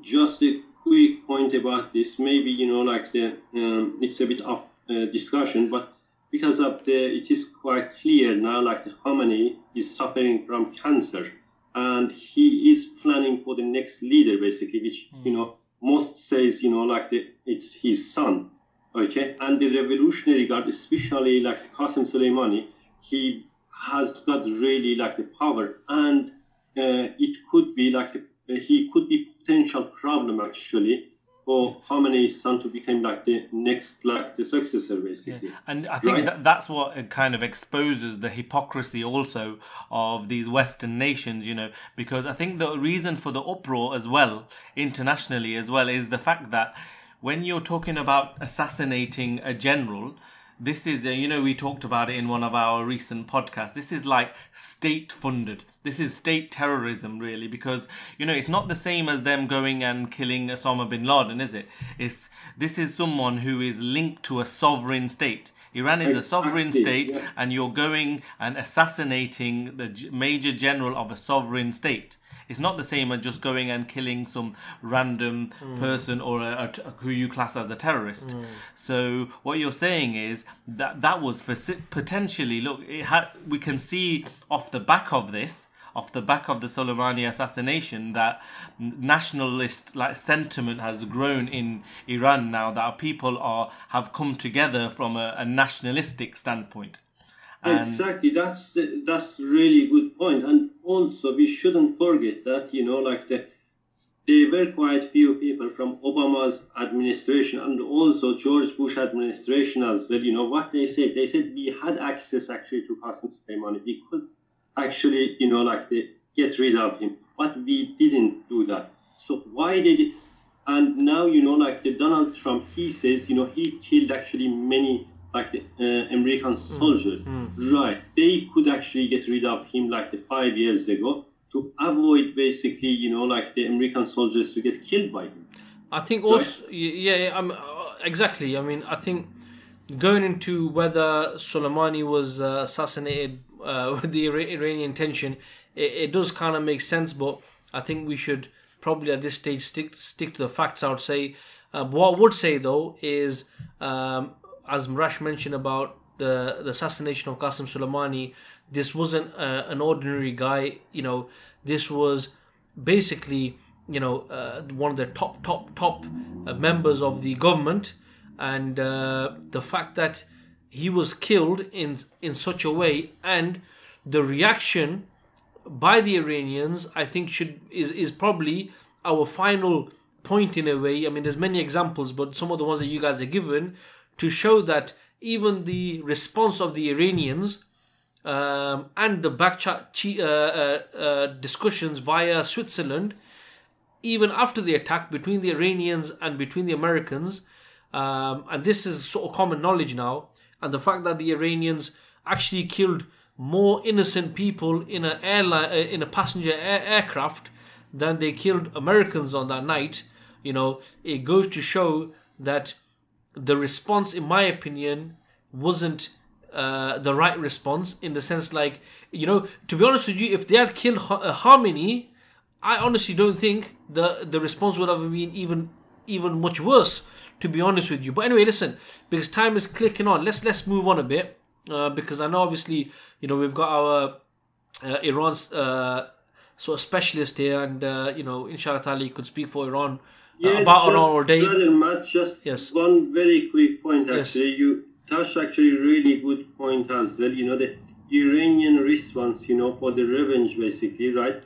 just a quick point about this. Maybe you know, like the um, it's a bit of uh, discussion, but because of the, it is quite clear now, like the Khamenei is suffering from cancer, and he is planning for the next leader, basically, which mm. you know most says, you know, like the it's his son okay and the revolutionary guard especially like Qasem Soleimani he has got really like the power and uh, it could be like the, he could be potential problem actually for Khamenei's son to become like the next like the successor basically. Yeah. And I think right? that that's what kind of exposes the hypocrisy also of these Western nations, you know, because I think the reason for the uproar as well, internationally as well, is the fact that when you're talking about assassinating a general, this is, uh, you know, we talked about it in one of our recent podcasts. This is like state funded. This is state terrorism, really, because, you know, it's not the same as them going and killing Osama bin Laden, is it? It's, this is someone who is linked to a sovereign state. Iran is a sovereign state, and you're going and assassinating the major general of a sovereign state. It's not the same as just going and killing some random mm. person or a, a, who you class as a terrorist. Mm. So what you're saying is that that was for potentially look. It had we can see off the back of this off the back of the Soleimani assassination that nationalist like sentiment has grown in Iran now that people are have come together from a, a nationalistic standpoint. And exactly, that's the, that's really good point. And also, we shouldn't forget that you know, like the there were quite few people from Obama's administration and also George Bush administration as well. You know what they said? They said we had access actually to Qasem Soleimani. We could actually, you know, like the, get rid of him, but we didn't do that. So why did it? And now, you know, like the Donald Trump, he says, you know, he killed actually many like the uh, American mm. soldiers, mm. right? They could actually get rid of him like the five years ago to avoid basically, you know, like the American soldiers to get killed by him. I think also, right? yeah, yeah, I'm, uh, exactly. I mean, I think going into whether Soleimani was uh, assassinated uh, with the Iranian tension, it, it does kind of make sense, but I think we should probably at this stage stick stick to the facts. I would say. Uh, what I would say though is um, as Marash mentioned about the, the assassination of Qasem Soleimani, this wasn't uh, an ordinary guy. You know, this was basically you know uh, one of the top top top uh, members of the government, and uh, the fact that he was killed in in such a way, and the reaction by the Iranians, I think should is is probably our final point in a way. I mean, there's many examples, but some of the ones that you guys are given to show that even the response of the Iranians um, and the backchat uh, uh, uh, discussions via Switzerland, even after the attack between the Iranians and between the Americans, um, and this is sort of common knowledge now, and the fact that the Iranians actually killed more innocent people in a airline uh, in a passenger air- aircraft than they killed Americans on that night. You know, it goes to show that the response, in my opinion, wasn't uh, the right response in the sense like you know to be honest with you if they had killed uh, Khamenei I honestly don't think the the response would have been even even much worse to be honest with you. But anyway listen because time is clicking on let's let's move on a bit uh, because I know obviously you know we've got our uh, Iran's uh, sort of specialist here, and uh, you know, inshallah you could speak for Iran Yeah, about just, Iran all day. Brother Mack, just Yes. one very quick point Yes. actually. You touched actually really good point as well. You know, the Iranian response, you know, for the revenge basically, right?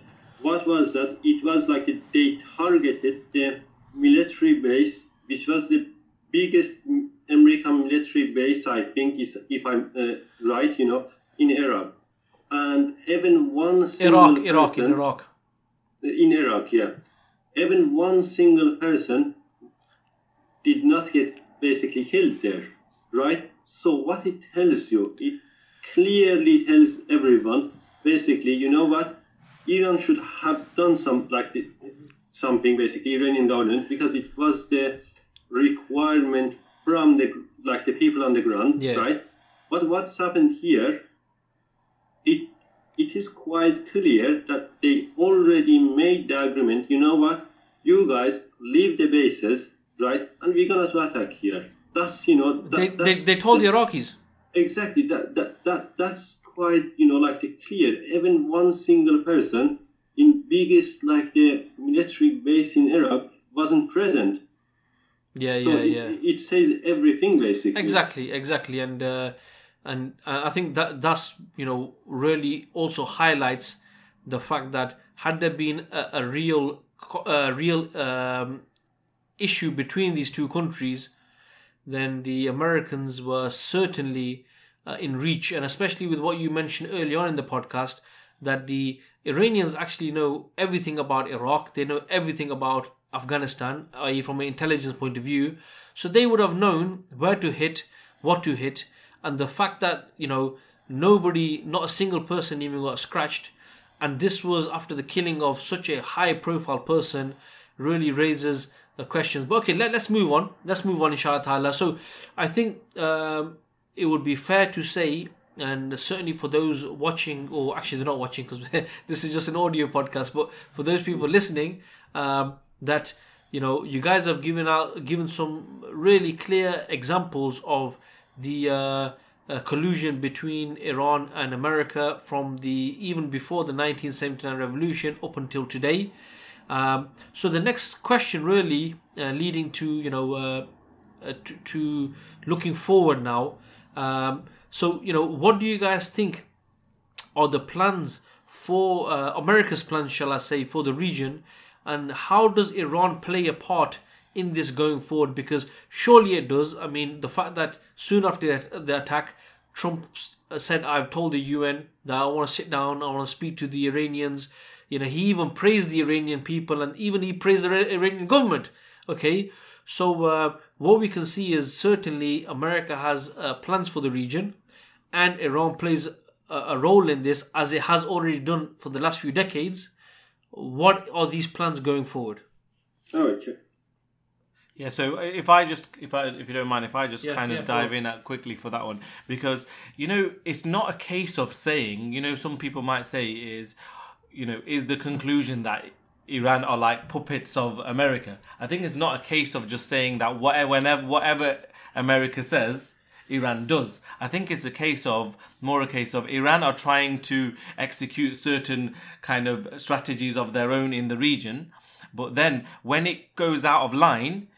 What was that? It was like they targeted the military base, which was the biggest American military base, I think, is if I'm uh, right, you know, in Iraq. And even one Iraq, Iraq, in Iraq. in Iraq, yeah. Even one single person did not get basically killed there, right? So what it tells you, it clearly tells everyone, basically, you know what? Iran should have done some like the, something basically Iranian government because it was the requirement from the like the people on the ground, Yeah. right? But what's happened here? It it is quite clear that they already made the agreement. You know what? You guys leave the bases, right? And we're gonna attack here. That's you know. That, They, they, they told the Iraqis. exactly that, that that that's quite you know like the clear. Even one single person in biggest like the military base in Iraq wasn't present. Yeah, so yeah, it, yeah. it says everything basically. Exactly, exactly, and uh, and I think that that's you know really also highlights the fact that had there been a, a real a real um, issue between these two countries, then the Americans were certainly uh, in reach, and especially with what you mentioned earlier on in the podcast, that the Iranians actually know everything about Iraq, they know everything about Afghanistan, i.e., from an intelligence point of view, so they would have known where to hit, what to hit, and the fact that you know nobody, not a single person, even got scratched, and this was after the killing of such a high-profile person, really raises the questions. But okay, let, let's move on. Let's move on, inshallah ta'ala. So I think um, it would be fair to say, and certainly for those watching, or actually they're not watching because this is just an audio podcast, but for those people listening, um, that you know you guys have given out given some really clear examples of the uh, uh, collusion between Iran and America from the even before the 1979 revolution up until today. Um, so the next question, really uh, leading to you know uh, uh, to, to looking forward now. Um, so you know, what do you guys think are the plans for uh, America's plans, shall I say, for the region, and how does Iran play a part in this going forward? Because surely it does. I mean, the fact that soon after the, attack, Trump said, "I've told the UN that I want to sit down, I want to speak to the Iranians." You know, he even praised the Iranian people, and even he praised the Iranian government. Okay, so uh, what we can see is certainly America has uh, plans for the region, and Iran plays a, role in this as it has already done for the last few decades. What are these plans going forward? Oh, okay. Yeah, so uh, if I just, if I, if you don't mind, if I just Yeah, kind of yeah, dive go in at quickly for that one, because you know, it's not a case of saying, you know, some people might say is, you know, is the conclusion that Iran are like puppets of America. I think it's not a case of just saying that whatever, whenever, whatever America says, Iran does. I think it's a case of more a case of Iran are trying to execute certain kind of strategies of their own in the region, but then when it goes out of line,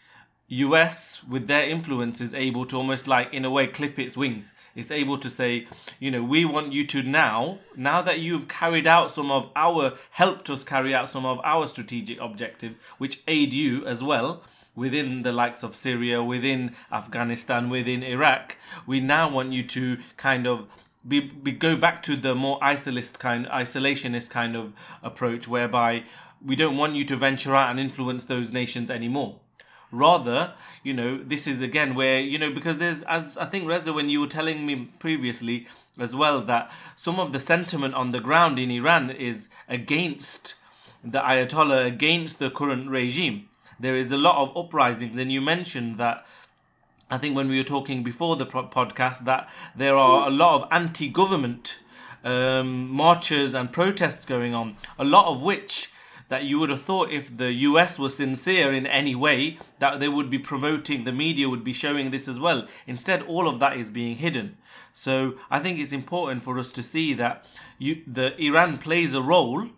US with their influence is able to almost like in a way clip its wings. It's able to say, you know, we want you to now, now that you've carried out some of our helped us carry out some of our strategic objectives, which aid you as well within the likes of Syria, within Afghanistan, within Iraq, we now want you to kind of be, be go back to the more isolist kind isolationist kind of approach whereby we don't want you to venture out and influence those nations anymore rather you know this is again where you know because there's as i think reza when you were telling me previously as well that some of the sentiment on the ground in iran is against the ayatollah against the current regime. There is a lot of uprisings. And you mentioned that I think when we were talking before the podcast that there are a lot of anti-government um, marches and protests going on, a lot of which that you would have thought if the US was sincere in any way that they would be promoting, the media would be showing this as well. Instead, all of that is being hidden. So I think it's important for us to see that you, the Iran plays a role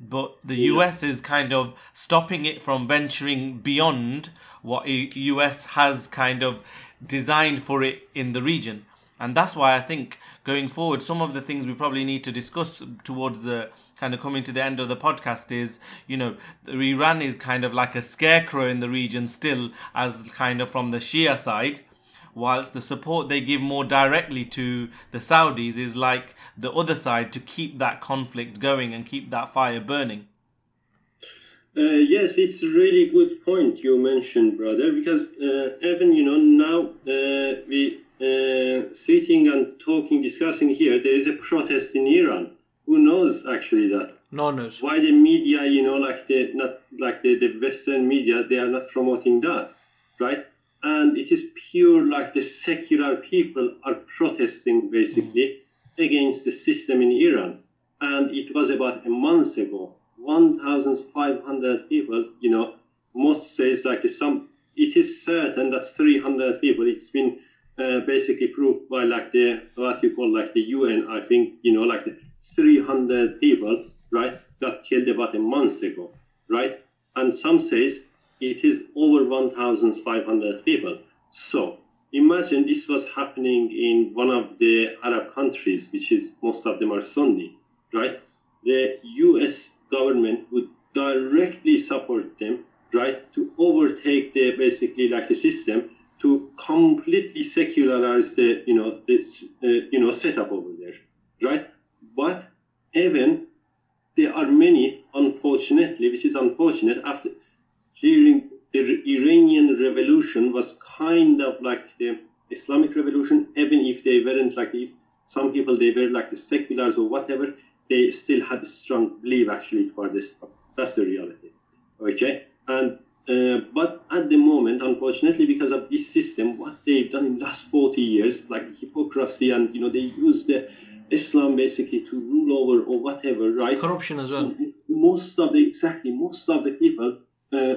but the US is kind of stopping it from venturing beyond what the US has kind of designed for it in the region. And that's why I think going forward, some of the things we probably need to discuss towards the kind of coming to the end of the podcast is, you know, Iran is kind of like a scarecrow in the region still, as kind of from the Shia side whilst the support they give more directly to the Saudis is like the other side to keep that conflict going and keep that fire burning. Uh, yes, it's a really good point you mentioned, brother, because uh, even, you know, now uh, we uh, sitting and talking, discussing here, there is a protest in Iran. Who knows actually that? No one knows. Why the media, you know, like the not like the, the Western media, they are not promoting that, right? and it is pure like the secular people are protesting basically against the system in Iran. And it was about a month ago, 1,500 people, you know, most says like some, it is certain that 300 people, it's been uh, basically proved by like the, what you call like the UN, I think, you know, like the 300 people, right, got killed about a month ago, right? And some says it is over 1,500 people. So imagine this was happening in one of the Arab countries, which is most of them are Sunni, right? The U.S. government would directly support them, right, to overtake the basically like the system to completely secularize the you know this uh, you know setup over there, right? But even there are many, unfortunately, which is unfortunate after during the Iranian revolution was kind of like the Islamic revolution, even if they weren't like if some people they were like the seculars or whatever, they still had a strong belief actually for this. That's the reality. Okay, and uh, but at the moment, unfortunately, because of this system, what they've done in the last 40 years, like hypocrisy, and you know, they use the Islam basically to rule over or whatever, right? Corruption as well. So most of the exactly most of the people uh,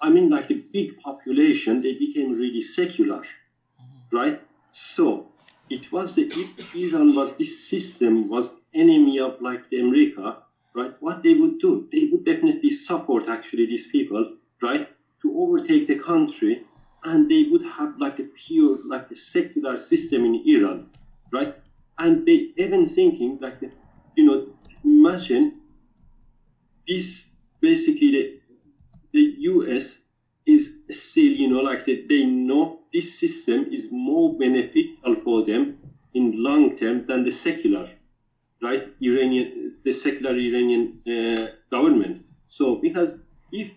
I mean, like the big population, they became really secular, mm-hmm. right? So it was the if Iran was this system was enemy of like the America, right? What they would do, they would definitely support actually these people, right, to overtake the country, and they would have like a pure like a secular system in Iran, right? And they even thinking like, you know, imagine this basically the the US is still, you know, like they, they know this system is more beneficial for them in long term than the secular, right? Iranian, the secular Iranian uh, government. So because if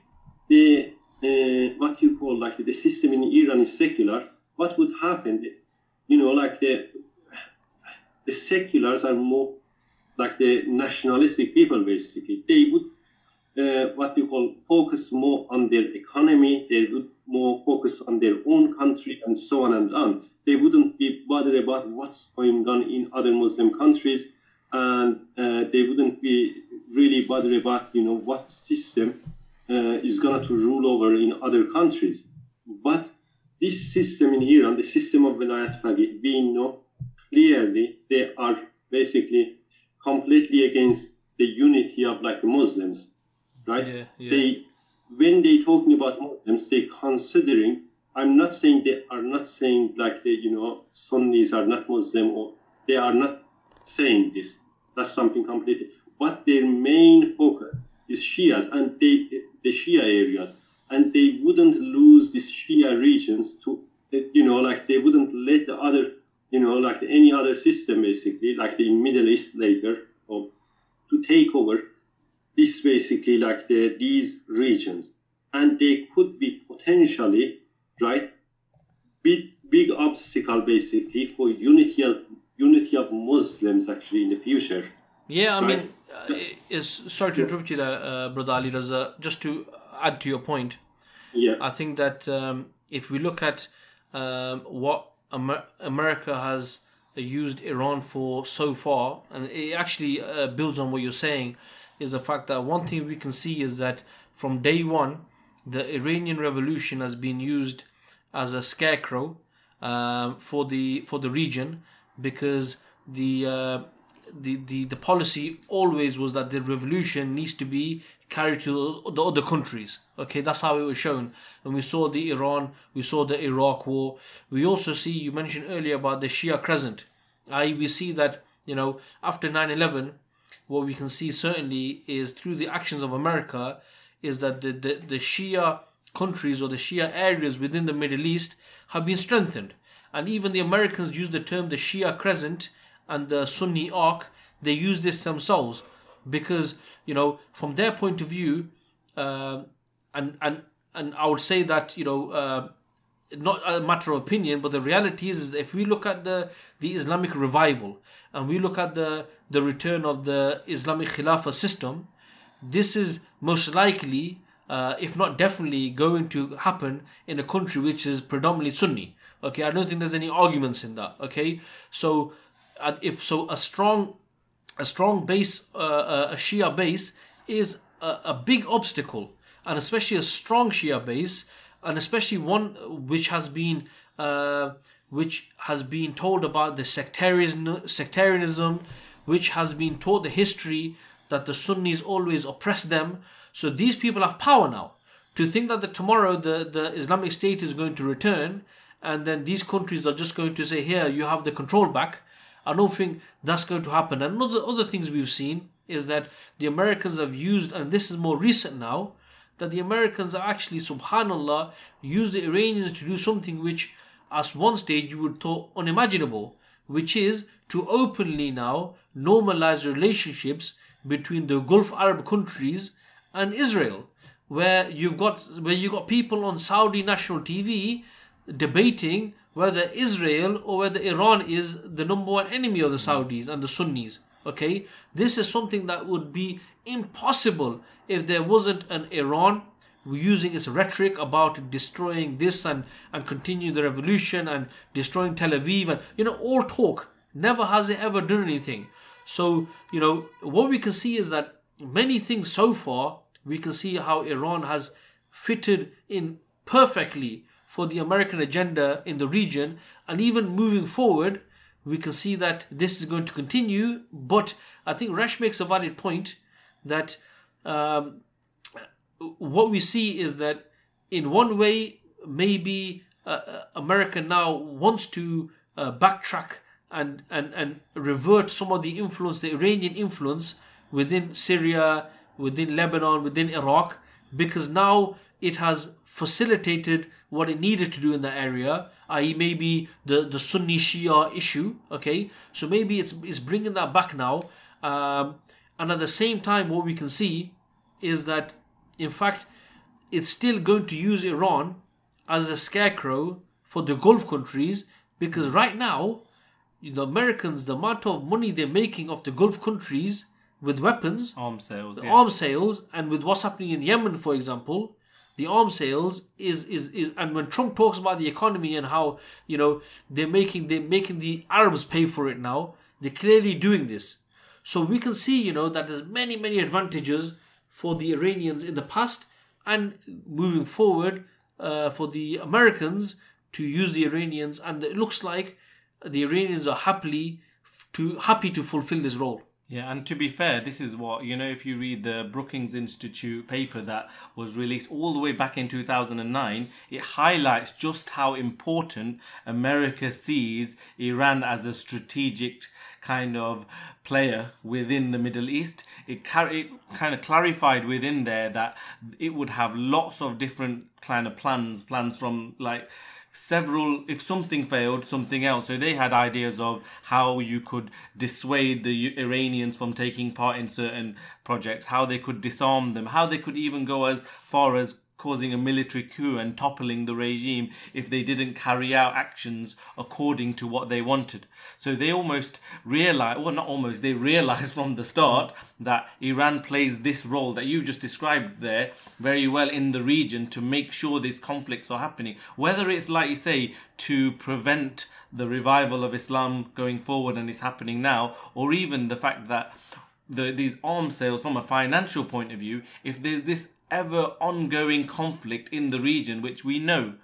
the uh, what you call like the system in Iran is secular, what would happen? You know, like the the seculars are more like the nationalistic people basically. They would uh, what you call focus more on their economy, they would more focus on their own country and so on and on. They wouldn't be bothered about what's going on in other Muslim countries, and uh, they wouldn't be really bothered about you know what system uh, is going to rule over in other countries. But this system in Iran, the system of Velayat Faqih, we know clearly they are basically completely against the unity of like the Muslims right? Yeah, yeah. They when they talking about Muslims, they considering. I'm not saying they are not saying like the you know Sunnis are not Muslim or they are not saying this. That's something completely. But their main focus is Shias and they the Shia areas, and they wouldn't lose these Shia regions to you know like they wouldn't let the other you know like any other system basically like the Middle East later or to take over this basically like the, these regions, and they could be potentially right big big obstacle basically for unity of unity of Muslims actually in the future. Yeah, I right? mean, uh, is sorry to interrupt you there, uh, brother Ali Raza. Just to add to your point, yeah, I think that um, if we look at um, what Amer- America has used Iran for so far, and it actually uh, builds on what you're saying is the fact that one thing we can see is that from day one, the Iranian Revolution has been used as a scarecrow um, for the for the region because the uh, the, the, the policy always was that the revolution needs to be carried to the other countries. Okay, that's how it was shown. And we saw the Iran, we saw the Iraq war. We also see, you mentioned earlier about the Shia crescent. I we see that, you know, after 9 11, what we can see certainly is through the actions of America, is that the, the, the Shia countries or the Shia areas within the Middle East have been strengthened. And even the Americans use the term the Shia crescent and the Sunni arc, they use this themselves because you know from their point of view, uh, and and and I would say that you know. Uh, not a matter of opinion, but the reality is, is if we look at the, the Islamic revival and we look at the, the return of the Islamic Khilafah system, this is most likely, uh, if not definitely, going to happen in a country which is predominantly Sunni. Okay, I don't think there's any arguments in that. Okay, so if so, a strong a strong base, uh, uh, a Shia base, is a, a, big obstacle, and especially a strong Shia base, and especially one which has been uh, which has been told about the sectarianism, sectarianism, which has been taught the history that the Sunnis always oppress them. So these people have power now. To think that the, tomorrow the, the Islamic State is going to return, and then these countries are just going to say, "Here, you have the control back." I don't think that's going to happen. And other other things we've seen is that the Americans have used, and this is more recent now, that the Americans are actually, subhanallah, used the Iranians to do something which, at one stage, you would thought unimaginable, which is to openly now normalize relationships between the Gulf Arab countries and Israel, where you've got where you got people on Saudi national TV debating whether Israel or whether Iran is the number one enemy of the Saudis and the Sunnis. Okay, this is something that would be impossible if there wasn't an Iran using its rhetoric about destroying this and and continue the revolution and destroying Tel Aviv and you know all talk. Never has it ever done anything. So you know what we can see is that many things so far we can see how Iran has fitted in perfectly for the American agenda in the region. And even moving forward, we can see that this is going to continue. But I think Rash makes a valid point that um, what we see is that in one way, maybe uh, uh America now wants to uh, backtrack and, and, and revert some of the influence, the Iranian influence within Syria, within Lebanon, within Iraq, because now it has facilitated what it needed to do in that area, i.e., maybe the, the Sunni Shia issue. Okay, so maybe it's, it's bringing that back now. Um, and at the same time, what we can see is that, in fact, it's still going to use Iran as a scarecrow for the Gulf countries because right now, the Americans, the amount of money they're making off the Gulf countries with weapons, arms sales, yeah. arms sales, and with what's happening in Yemen, for example, the arms sales is is is and when Trump talks about the economy and how you know they're making they're making the Arabs pay for it now, they're clearly doing this. So we can see you know that there's many many advantages for the Iranians in the past and moving forward uh, for the Americans to use the Iranians, and it looks like the Iranians are happily to happy to fulfill this role. Yeah, and to be fair, this is what, you know, if you read the Brookings Institute paper that was released all the way back in 2009, it highlights just how important America sees Iran as a strategic kind of player within the Middle East. It, car- it kind of clarified within there that it would have lots of different kind of plans, plans from like several if something failed something else. So they had ideas of how you could dissuade the iranians from taking part in certain projects how they could disarm them how they could even go as far as causing a military coup and toppling the regime if they didn't carry out actions according to what they wanted. So they almost realize, well, not almost, they realized from the start that Iran plays this role that you just described there very well in the region to make sure these conflicts are happening. Whether it's, like you say, to prevent the revival of Islam going forward and it's happening now, or even the fact that the, these arms sales from a financial point of view, if there's this ever ongoing conflict in the region, which we know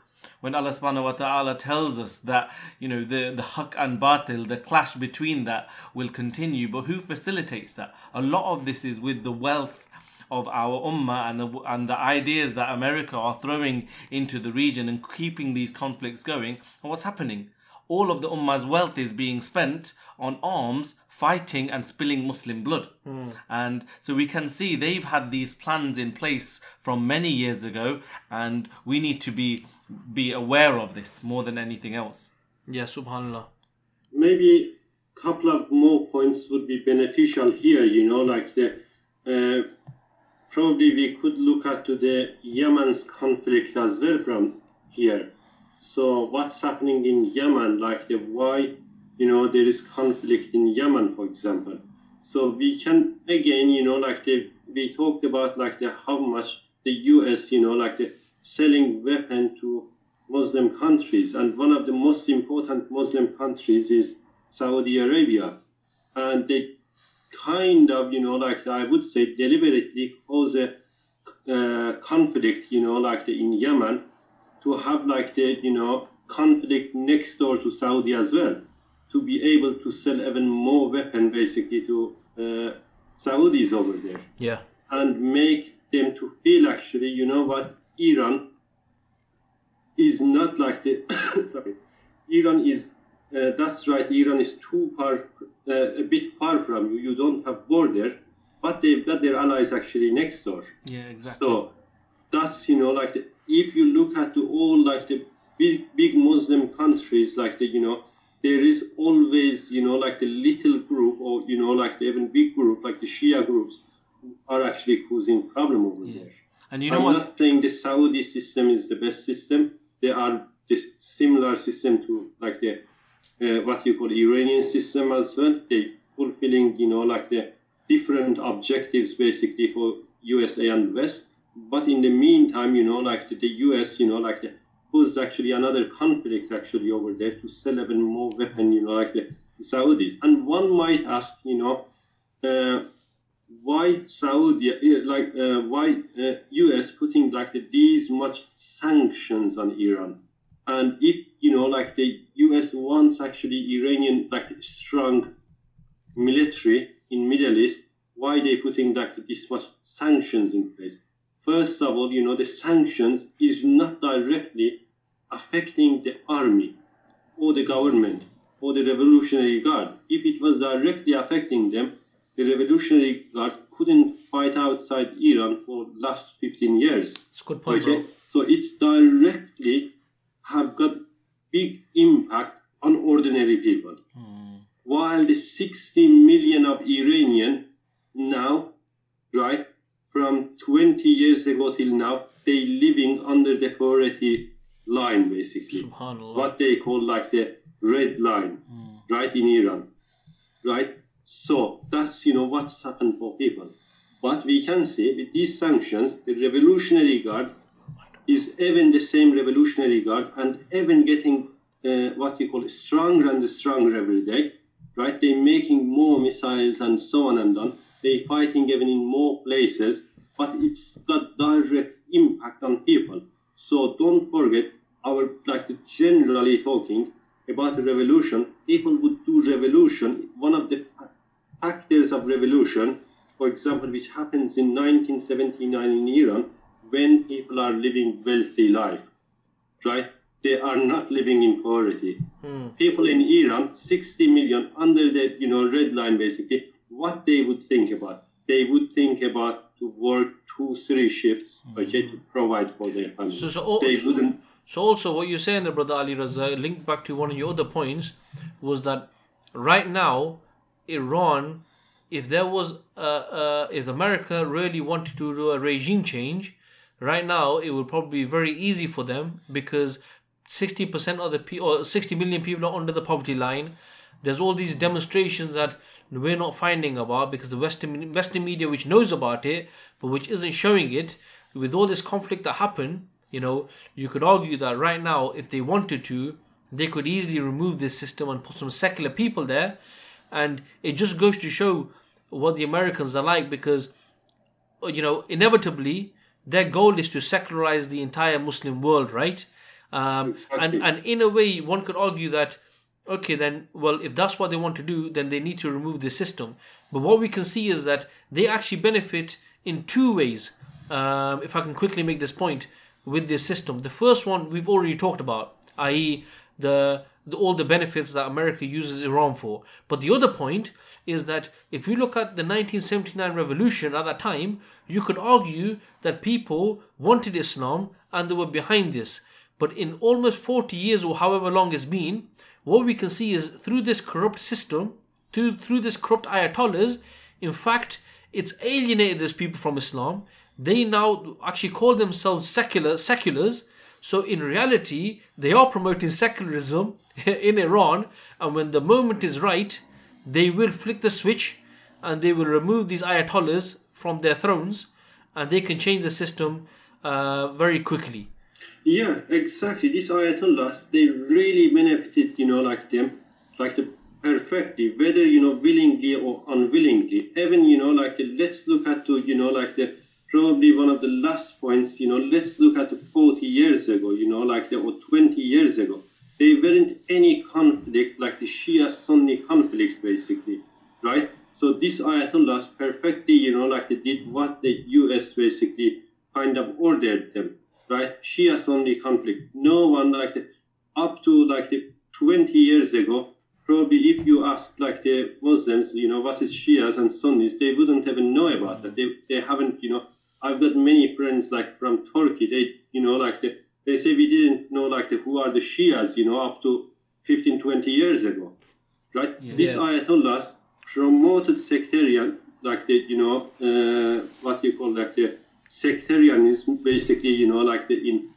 when Allah subhanahu wa ta'ala tells us that, you know, the, the haq and batil, the clash between that will continue. But who facilitates that? A lot of this is with the wealth of our ummah and the, and the ideas that America are throwing into the region and keeping these conflicts going. And what's happening? All of the ummah's wealth is being spent on arms, fighting and spilling Muslim blood. And so we can see they've had these plans in place from many years ago, and we need to be be aware of this more than anything else. Yeah, subhanallah. maybe a couple of more points would be beneficial here you know like the uh, probably we could look at to the yemen's conflict as well from here so what's happening in yemen? Like the why you know there is conflict in yemen for example. So we can again you know like the we talked about like the how much the us you know like the selling weapon to muslim countries. And one of the most important muslim countries is saudi arabia. And they kind of you know like i would say deliberately cause a uh, conflict you know like the, in yemen to have like the you know conflict next door to saudi as well to be able to sell even more weapon basically to uh, saudis over there Yeah. and make them to feel actually, you know what, Iran is not like the sorry, Iran is uh, that's right. Iran is too far, uh, a bit far from you. You don't have border, but they've got their allies actually next door. Yeah, exactly. So that's you know like the, if you look at the all like the big big Muslim countries like the you know there is always you know like the little group or you know like the even big group like the Shia groups are actually causing problem over there. and you know I'm what? not saying the Saudi system is the best system. There are this similar system to like the uh, what you call Iranian system as well. They fulfilling you know like the different objectives basically for USA and West. But in the meantime, you know, like the, the US, you know, like the caused actually another conflict actually over there to sell even more weapon, you know, like the Saudis. And one might ask, you know, uh, why Saudi, uh, like uh, why uh, US putting like the, these much sanctions on Iran? And if you know, like the US wants actually Iranian like strong military in Middle East, why they putting like this much sanctions in place? First of all, you know, the sanctions is not directly affecting the army or the government or the Revolutionary Guard. If it was directly affecting them, the Revolutionary Guard couldn't fight outside Iran for last 15 years. It's a good point, Okay, bro. so it's directly have got big impact on ordinary people. Hmm. While the 60 million of Iranian now, right, from 20 years ago till now, they living under the poverty line basically Subhanallah. what they call like the red line, right in Iran, right? So that's you know what's happened for people. But we can say with these sanctions, the Revolutionary Guard is even the same Revolutionary Guard and even getting uh, what you call stronger and stronger every day, right? They're making more missiles and so on and on. They're fighting even in more places, but it's got direct impact on people. So don't forget, our like generally talking about revolution, people would do revolution. One of the factors of revolution, for example, which happens in 1979 in Iran, when people are living wealthy life, right? They are not living in poverty. Hmm. People in Iran, 60 million under the you know red line, basically, what they would think about? They would think about to work two, three shifts, okay, to provide for their family. So- so they wouldn't. So also what you're saying there, brother Ali Raza, linked back to one of your other points, was that right now, Iran, if there was, uh, uh, if America really wanted to do a regime change, right now it would probably be very easy for them because 60% of the people, or 60 million people are under the poverty line. There's all these demonstrations that we're not finding about because the Western Western media, which knows about it but which isn't showing it, with all this conflict that happened, you know, you could argue that right now, if they wanted to, they could easily remove this system and put some secular people there, and it just goes to show what the Americans are like because, you know, inevitably their goal is to secularize the entire Muslim world, right? Um, Exactly. and and in a way, one could argue that okay, then well, if that's what they want to do, then they need to remove this system. But what we can see is that they actually benefit in two ways. Um, if I can quickly make this point with this system, the first one we've already talked about, i.e., the, the all the benefits that America uses Iran for. But the other point is that if you look at the 1979 revolution at that time, you could argue that people wanted Islam and they were behind this. But in almost 40 years or however long it's been, what we can see is through this corrupt system, through, through this corrupt ayatollahs, in fact, it's alienated these people from Islam. They now actually call themselves secular seculars. So in reality, they are promoting secularism in Iran, and when the moment is right, they will flick the switch and they will remove these ayatollahs from their thrones, and they can change the system uh, very quickly. Yeah, exactly. These ayatollahs, they really benefited, you know, like them, like the perfectly, whether you know willingly or unwillingly. Even you know, like the, let's look at to you know, like the probably one of the last points. You know, let's look at the 40 years ago. You know, like the or 20 years ago. There weren't any conflict like the Shia Sunni conflict, basically, right? So these ayatollahs perfectly, you know, like they did what the U.S. basically kind of ordered them right? Shia Sunni conflict. No one like the, up to like the 20 years ago, probably if you ask like the Muslims, you know, what is Shias and Sunnis, they wouldn't even know about that. They, they haven't, you know, I've got many friends like from Turkey, they, you know, like the, they say we didn't know like the, who are the Shias, you know, up to 15, 20 years ago, right? These Yeah. Ayatollahs promoted sectarian, like the, you know, uh, what you call like the sectarianism, basically, you know, like the in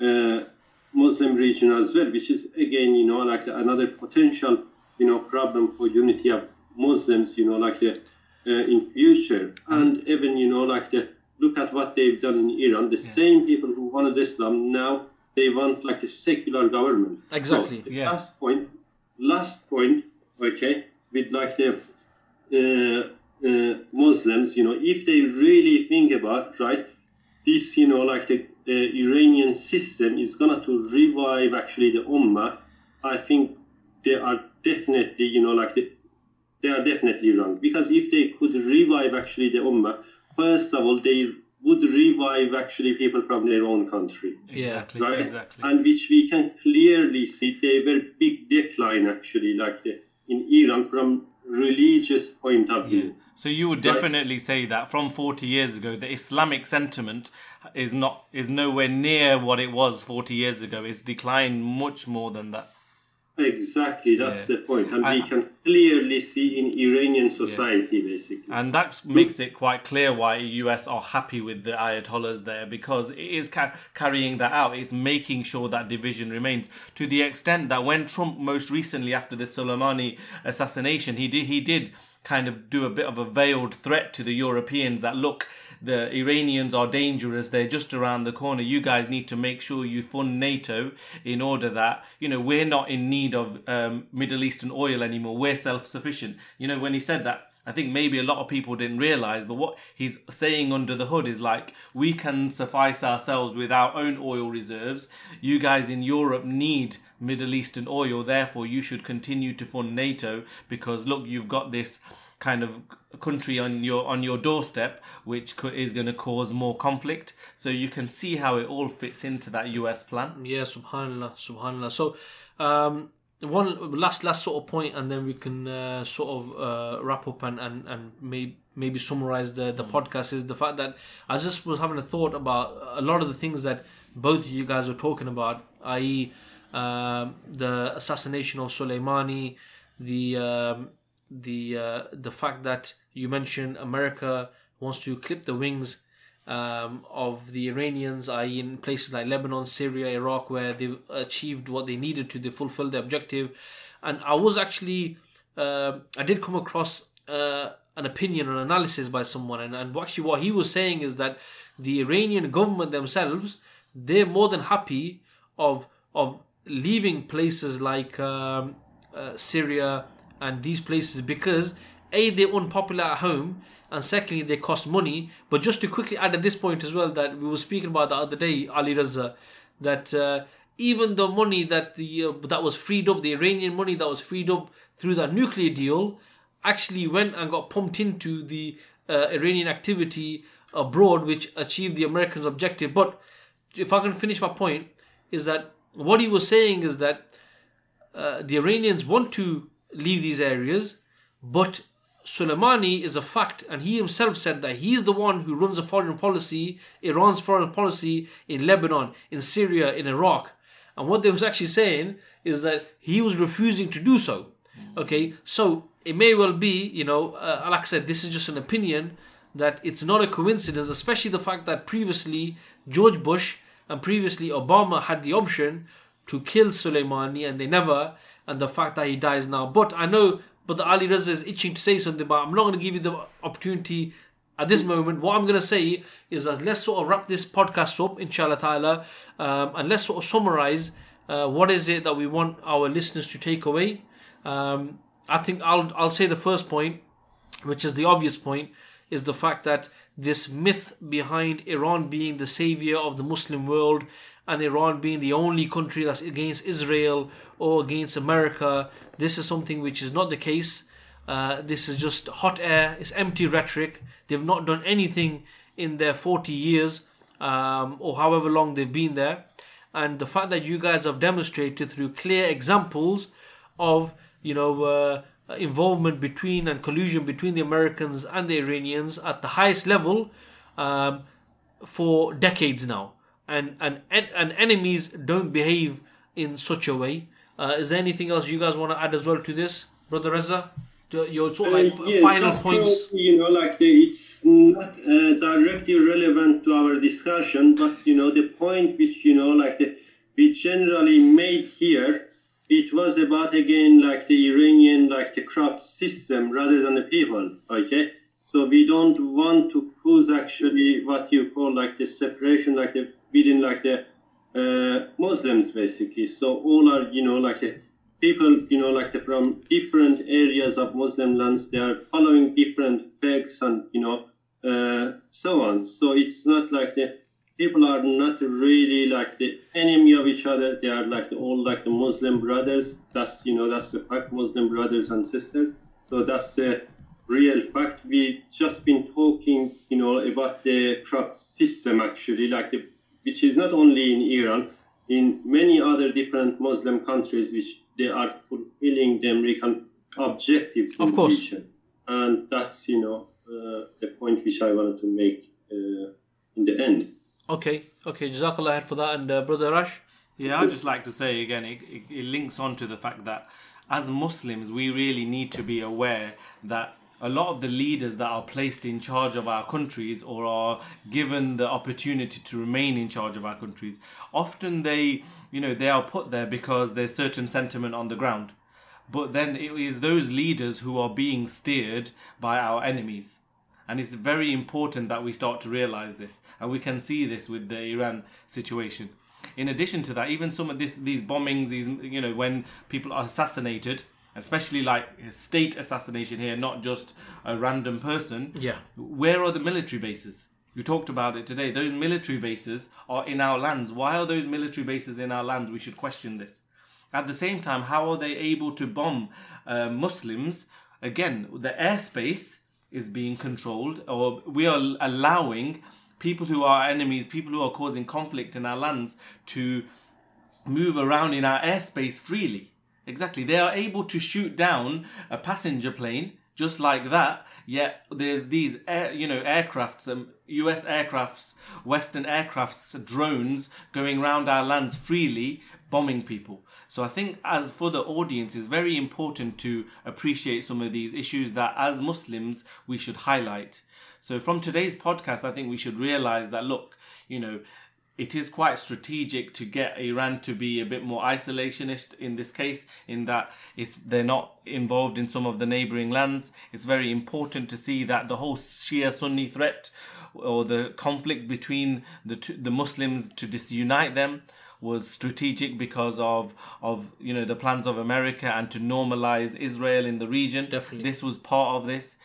uh, Muslim region as well, which is again, you know, like the, another potential, you know, problem for unity of Muslims, you know, like the uh, in future, and even, you know, like the look at what they've done in Iran. The same people who wanted Islam now they want like a secular government. Exactly, the yeah. Last point, last point, okay, with like the uh, uh, Muslims, you know, if they really think about right, this, you know, like the uh, Iranian system is gonna to revive actually the Ummah. I think they are definitely, you know, like the, they are definitely wrong because if they could revive actually the Ummah, first of all, they would revive actually people from their own country Yeah. Exactly. right? Exactly. And which we can clearly see they were big decline actually, like the, in Iran from religious point of view. So you would definitely say that from 40 years ago, the Islamic sentiment is not is nowhere near what it was 40 years ago. It's declined much more than that. Exactly, that's Yeah. the point, and I- we can clearly see in Iranian society basically. And that makes it quite clear why US are happy with the Ayatollahs there because it is ca- carrying that out. It's making sure that division remains to the extent that when Trump most recently after the Soleimani assassination, he did he did kind of do a bit of a veiled threat to the Europeans that look the Iranians are dangerous. They're just around the corner. You guys need to make sure you fund NATO in order that, you know, we're not in need of um, Middle Eastern oil anymore. We're self sufficient. You know, when he said that, I think maybe a lot of people didn't realize, but what he's saying under the hood is like, we can suffice ourselves with our own oil reserves. You guys in Europe need Middle Eastern oil, therefore, you should continue to fund NATO because look, you've got this kind of country on your on your doorstep which co- is going to cause more conflict so you can see how it all fits into that US plan Yeah, subhanallah, subhanallah. So, um, one last last sort of point, and then we can uh, sort of uh, wrap up and and and may, maybe summarize the the podcast is the fact that I just was having a thought about a lot of the things that both of you guys were talking about, i.e., um, the assassination of Soleimani, the um, the uh, the fact that you mentioned America wants to clip the wings um, of the Iranians, i.e., in places like Lebanon, Syria, Iraq, where they've achieved what they needed to, they fulfilled their objective. And I was actually, uh, I did come across uh, an opinion, an analysis by someone, and, and actually what he was saying is that the Iranian government themselves, they're more than happy of of leaving places like um, uh, Syria and these places because a they're unpopular at home and secondly they cost money but just to quickly add at this point as well that we were speaking about the other day ali raza that uh, even the money that the uh, that was freed up, the Iranian money that was freed up through that nuclear deal, actually went and got pumped into the uh, Iranian activity abroad, which achieved the Americans' objective. But if I can finish my point, is that what he was saying is that uh, the Iranians want to leave these areas, but Soleimani is a fact, and he himself said that he's the one who runs the foreign policy, Iran's foreign policy in Lebanon, in Syria, in Iraq. And what they was actually saying is that he was refusing to do so. Okay, so it may well be, you know, uh, like I said, this is just an opinion that it's not a coincidence, especially the fact that previously George Bush and previously Obama had the option to kill Soleimani and they never, and the fact that he dies now. But I know, but the Ali Reza is itching to say something, but I'm not going to give you the opportunity at this moment. What I'm going to say is that let's sort of wrap this podcast up, inshallah ta'ala, um, and let's sort of summarize uh, what is it that we want our listeners to take away. Um, I think I'll I'll say the first point, which is the obvious point, is the fact that this myth behind Iran being the savior of the Muslim world and Iran being the only country that's against Israel or against America, this is something which is not the case. Uh, this is just hot air, it's empty rhetoric. They've not done anything in their 40 years um, or however long they've been there. And the fact that you guys have demonstrated through clear examples of, you know, uh, involvement between and collusion between the Americans and the Iranians at the highest level um, for decades now. And, and and enemies don't behave in such a way. Uh, is there anything else you guys want to add as well to this, Brother Reza? Your sort of like uh, yeah, final points. you know, like the, it's not uh, directly relevant to our discussion, but you know the point which you know like the we generally made here it was about again like the Iranian like the craft system rather than the people. Okay, so we don't want to cause actually what you call like the separation like the within like the uh, Muslims basically. So all are you know like the people you know like the, from different areas of Muslim lands they are following different faiths and you know uh, so on. So it's not like the people are not really like the enemy of each other. They are like the, all like the Muslim brothers. That's you know that's the fact. Muslim brothers and sisters. So that's the real fact. We just been talking, you know, about the crop system actually, like the, which is not only in Iran, in many other different Muslim countries, which they are fulfilling the American objectives. Of course. Region. And that's you know uh, the point which I wanted to make uh, in the end. Okay, okay, Jazakallah for that. And uh, Brother Rash? Yeah, I'd just like to say again, it, it, it links on to the fact that as Muslims, we really need to be aware that a lot of the leaders that are placed in charge of our countries or are given the opportunity to remain in charge of our countries often they you know they are put there because there's certain sentiment on the ground but then it is those leaders who are being steered by our enemies and it's very important that we start to realize this. And we can see this with the Iran situation. In addition to that, even some of this, these bombings, these, you know, when people are assassinated, especially like state assassination here, not just a random person. Yeah. Where are the military bases? We talked about it today. Those military bases are in our lands. Why are those military bases in our lands? We should question this. At the same time, how are they able to bomb uh, Muslims? Again, the airspace is being controlled, or we are allowing people who are enemies, people who are causing conflict in our lands, to move around in our airspace freely. Exactly. They are able to shoot down a passenger plane just like that. Yet there's these air, you know, aircrafts, um, U.S. aircrafts, Western aircrafts, drones going around our lands freely, bombing people. So I think as for the audience, it's very important to appreciate some of these issues that as Muslims we should highlight. So from today's podcast, I think we should realize that look, you know, it is quite strategic to get Iran to be a bit more isolationist in this case, in that it's they're not involved in some of the neighboring lands. It's very important to see that the whole Shia Sunni threat or the conflict between the two, the Muslims to disunite them was strategic because of of you know the plans of America and to normalize Israel in the region. Definitely, this was part of this.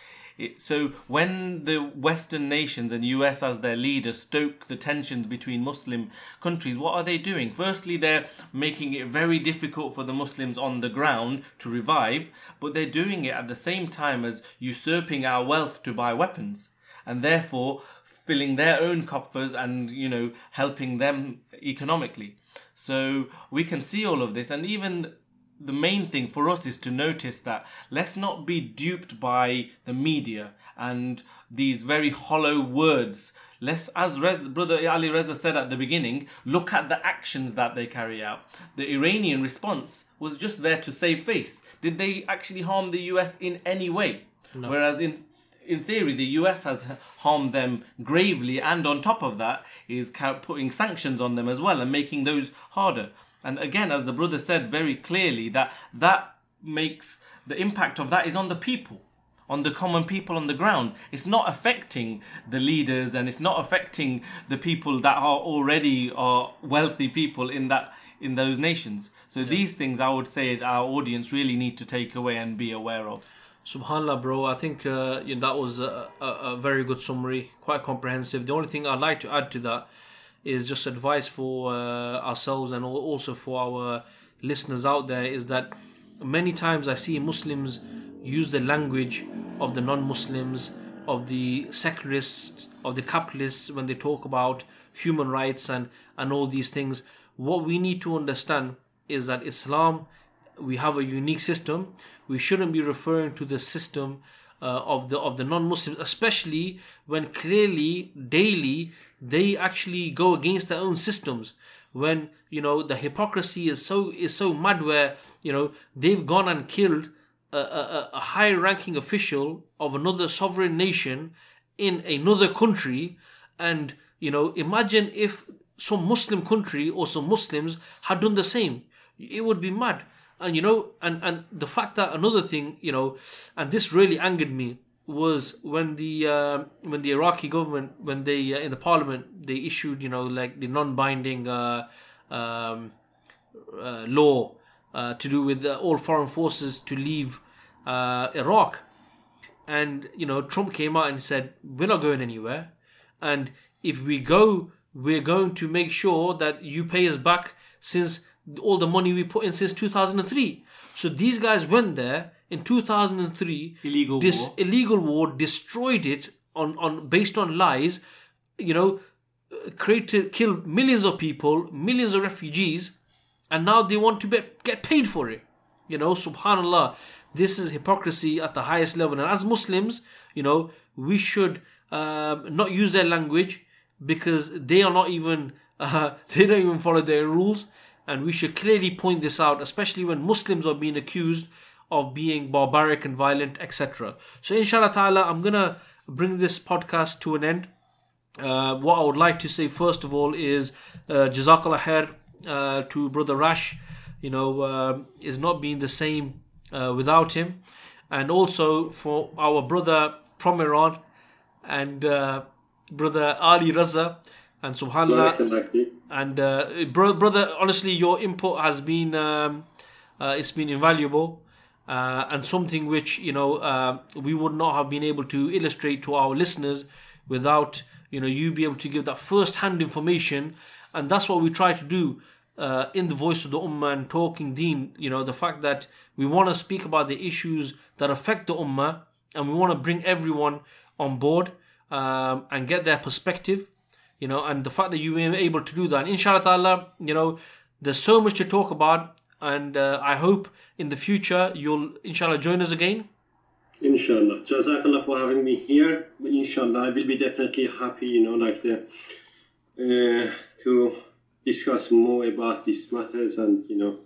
So when the Western nations and US as their leader stoke the tensions between Muslim countries, what are they doing? Firstly, they're making it very difficult for the Muslims on the ground to revive, but they're doing it at the same time as usurping our wealth to buy weapons, and therefore filling their own coffers and you know helping them economically. So we can see all of this, and even the main thing for us is to notice that let's not be duped by the media and these very hollow words. Let's, as Rez, Brother Ali Reza said at the beginning, look at the actions that they carry out. The Iranian response was just there to save face. Did they actually harm the US in any way? No. Whereas in in theory, the US has harmed them gravely, and on top of that, is putting sanctions on them as well and making those harder. And again, as the brother said very clearly, that that makes the impact of that is on the people, on the common people on the ground. It's not affecting the leaders, and it's not affecting the people that are already are wealthy people in that in those nations. So yeah. these things, I would say, our audience really need to take away and be aware of. Subhanallah, bro. I think uh, you know, that was a, a, a, very good summary, quite comprehensive. The only thing I'd like to add to that is just advice for uh, ourselves and also for our listeners out there is that many times I see Muslims use the language of the non Muslims, of the secularists, of the capitalists when they talk about human rights and, and all these things. What we need to understand is that Islam, we have a unique system we shouldn't be referring to the system uh, of the of the non-Muslims, especially when clearly daily they actually go against their own systems. When you know the hypocrisy is so is so mad, where you know they've gone and killed a, a, a high-ranking official of another sovereign nation in another country, and you know imagine if some Muslim country or some Muslims had done the same, it would be mad and you know and and the fact that another thing you know and this really angered me was when the uh, when the Iraqi government when they uh, in the parliament they issued you know like the non-binding uh, um, uh, law uh, to do with all foreign forces to leave uh, Iraq and you know Trump came out and said we're not going anywhere and if we go we're going to make sure that you pay us back since all the money we put in since 2003. So these guys went there in 2003. Illegal this war. illegal war destroyed it on, on based on lies. You know, created killed millions of people, millions of refugees, and now they want to be, get paid for it. You know, Subhanallah, this is hypocrisy at the highest level. And as Muslims, you know, we should um, not use their language because they are not even uh, they don't even follow their rules and we should clearly point this out, especially when Muslims are being accused of being barbaric and violent, etc. So, inshallah ta'ala, I'm gonna bring this podcast to an end. Uh, what I would like to say first of all is uh, Jazakallah khair uh, to Brother Rash. You know, uh, is not being the same uh, without him, and also for our brother from Iran and uh, Brother Ali Raza and Subhanallah and uh, bro- brother, honestly, your input has been um, uh, it's been invaluable. Uh, and something which you know uh, we would not have been able to illustrate to our listeners without you know you be able to give that first hand information and that's what we try to do uh, in the voice of the ummah and talking deen you know the fact that we want to speak about the issues that affect the ummah and we want to bring everyone on board um, and get their perspective you know, and the fact that you were able to do that. And inshallah you know, there's so much to talk about, and uh, I hope in the future you'll inshallah join us again. Inshallah. Jazakallah for having me here. Inshallah, I will be definitely happy, you know, like the, uh, to discuss more about these matters and, you know,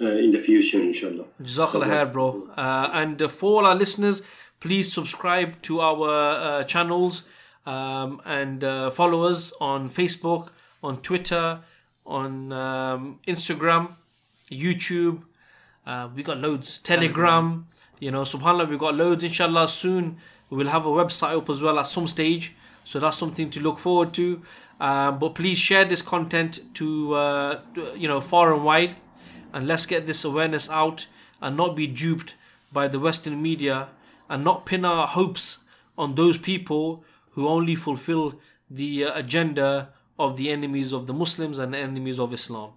uh, in the future, inshallah. Jazakallah khair, bro. Uh, and for all our listeners, please subscribe to our uh, channels um, and uh, follow us on Facebook, on Twitter, on um, Instagram, YouTube. Uh, we got loads. Telegram, you know, subhanAllah, we got loads. Inshallah, soon we'll have a website up as well at some stage. So that's something to look forward to. Um, but please share this content to, uh, you know, far and wide. And let's get this awareness out and not be duped by the Western media and not pin our hopes on those people who only fulfill the uh, agenda of the enemies of the Muslims and enemies of Islam.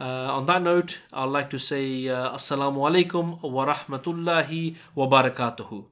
Uh, on that note, I'd like to say uh, Assalamu alaikum wa rahmatullahi wa barakatuhu.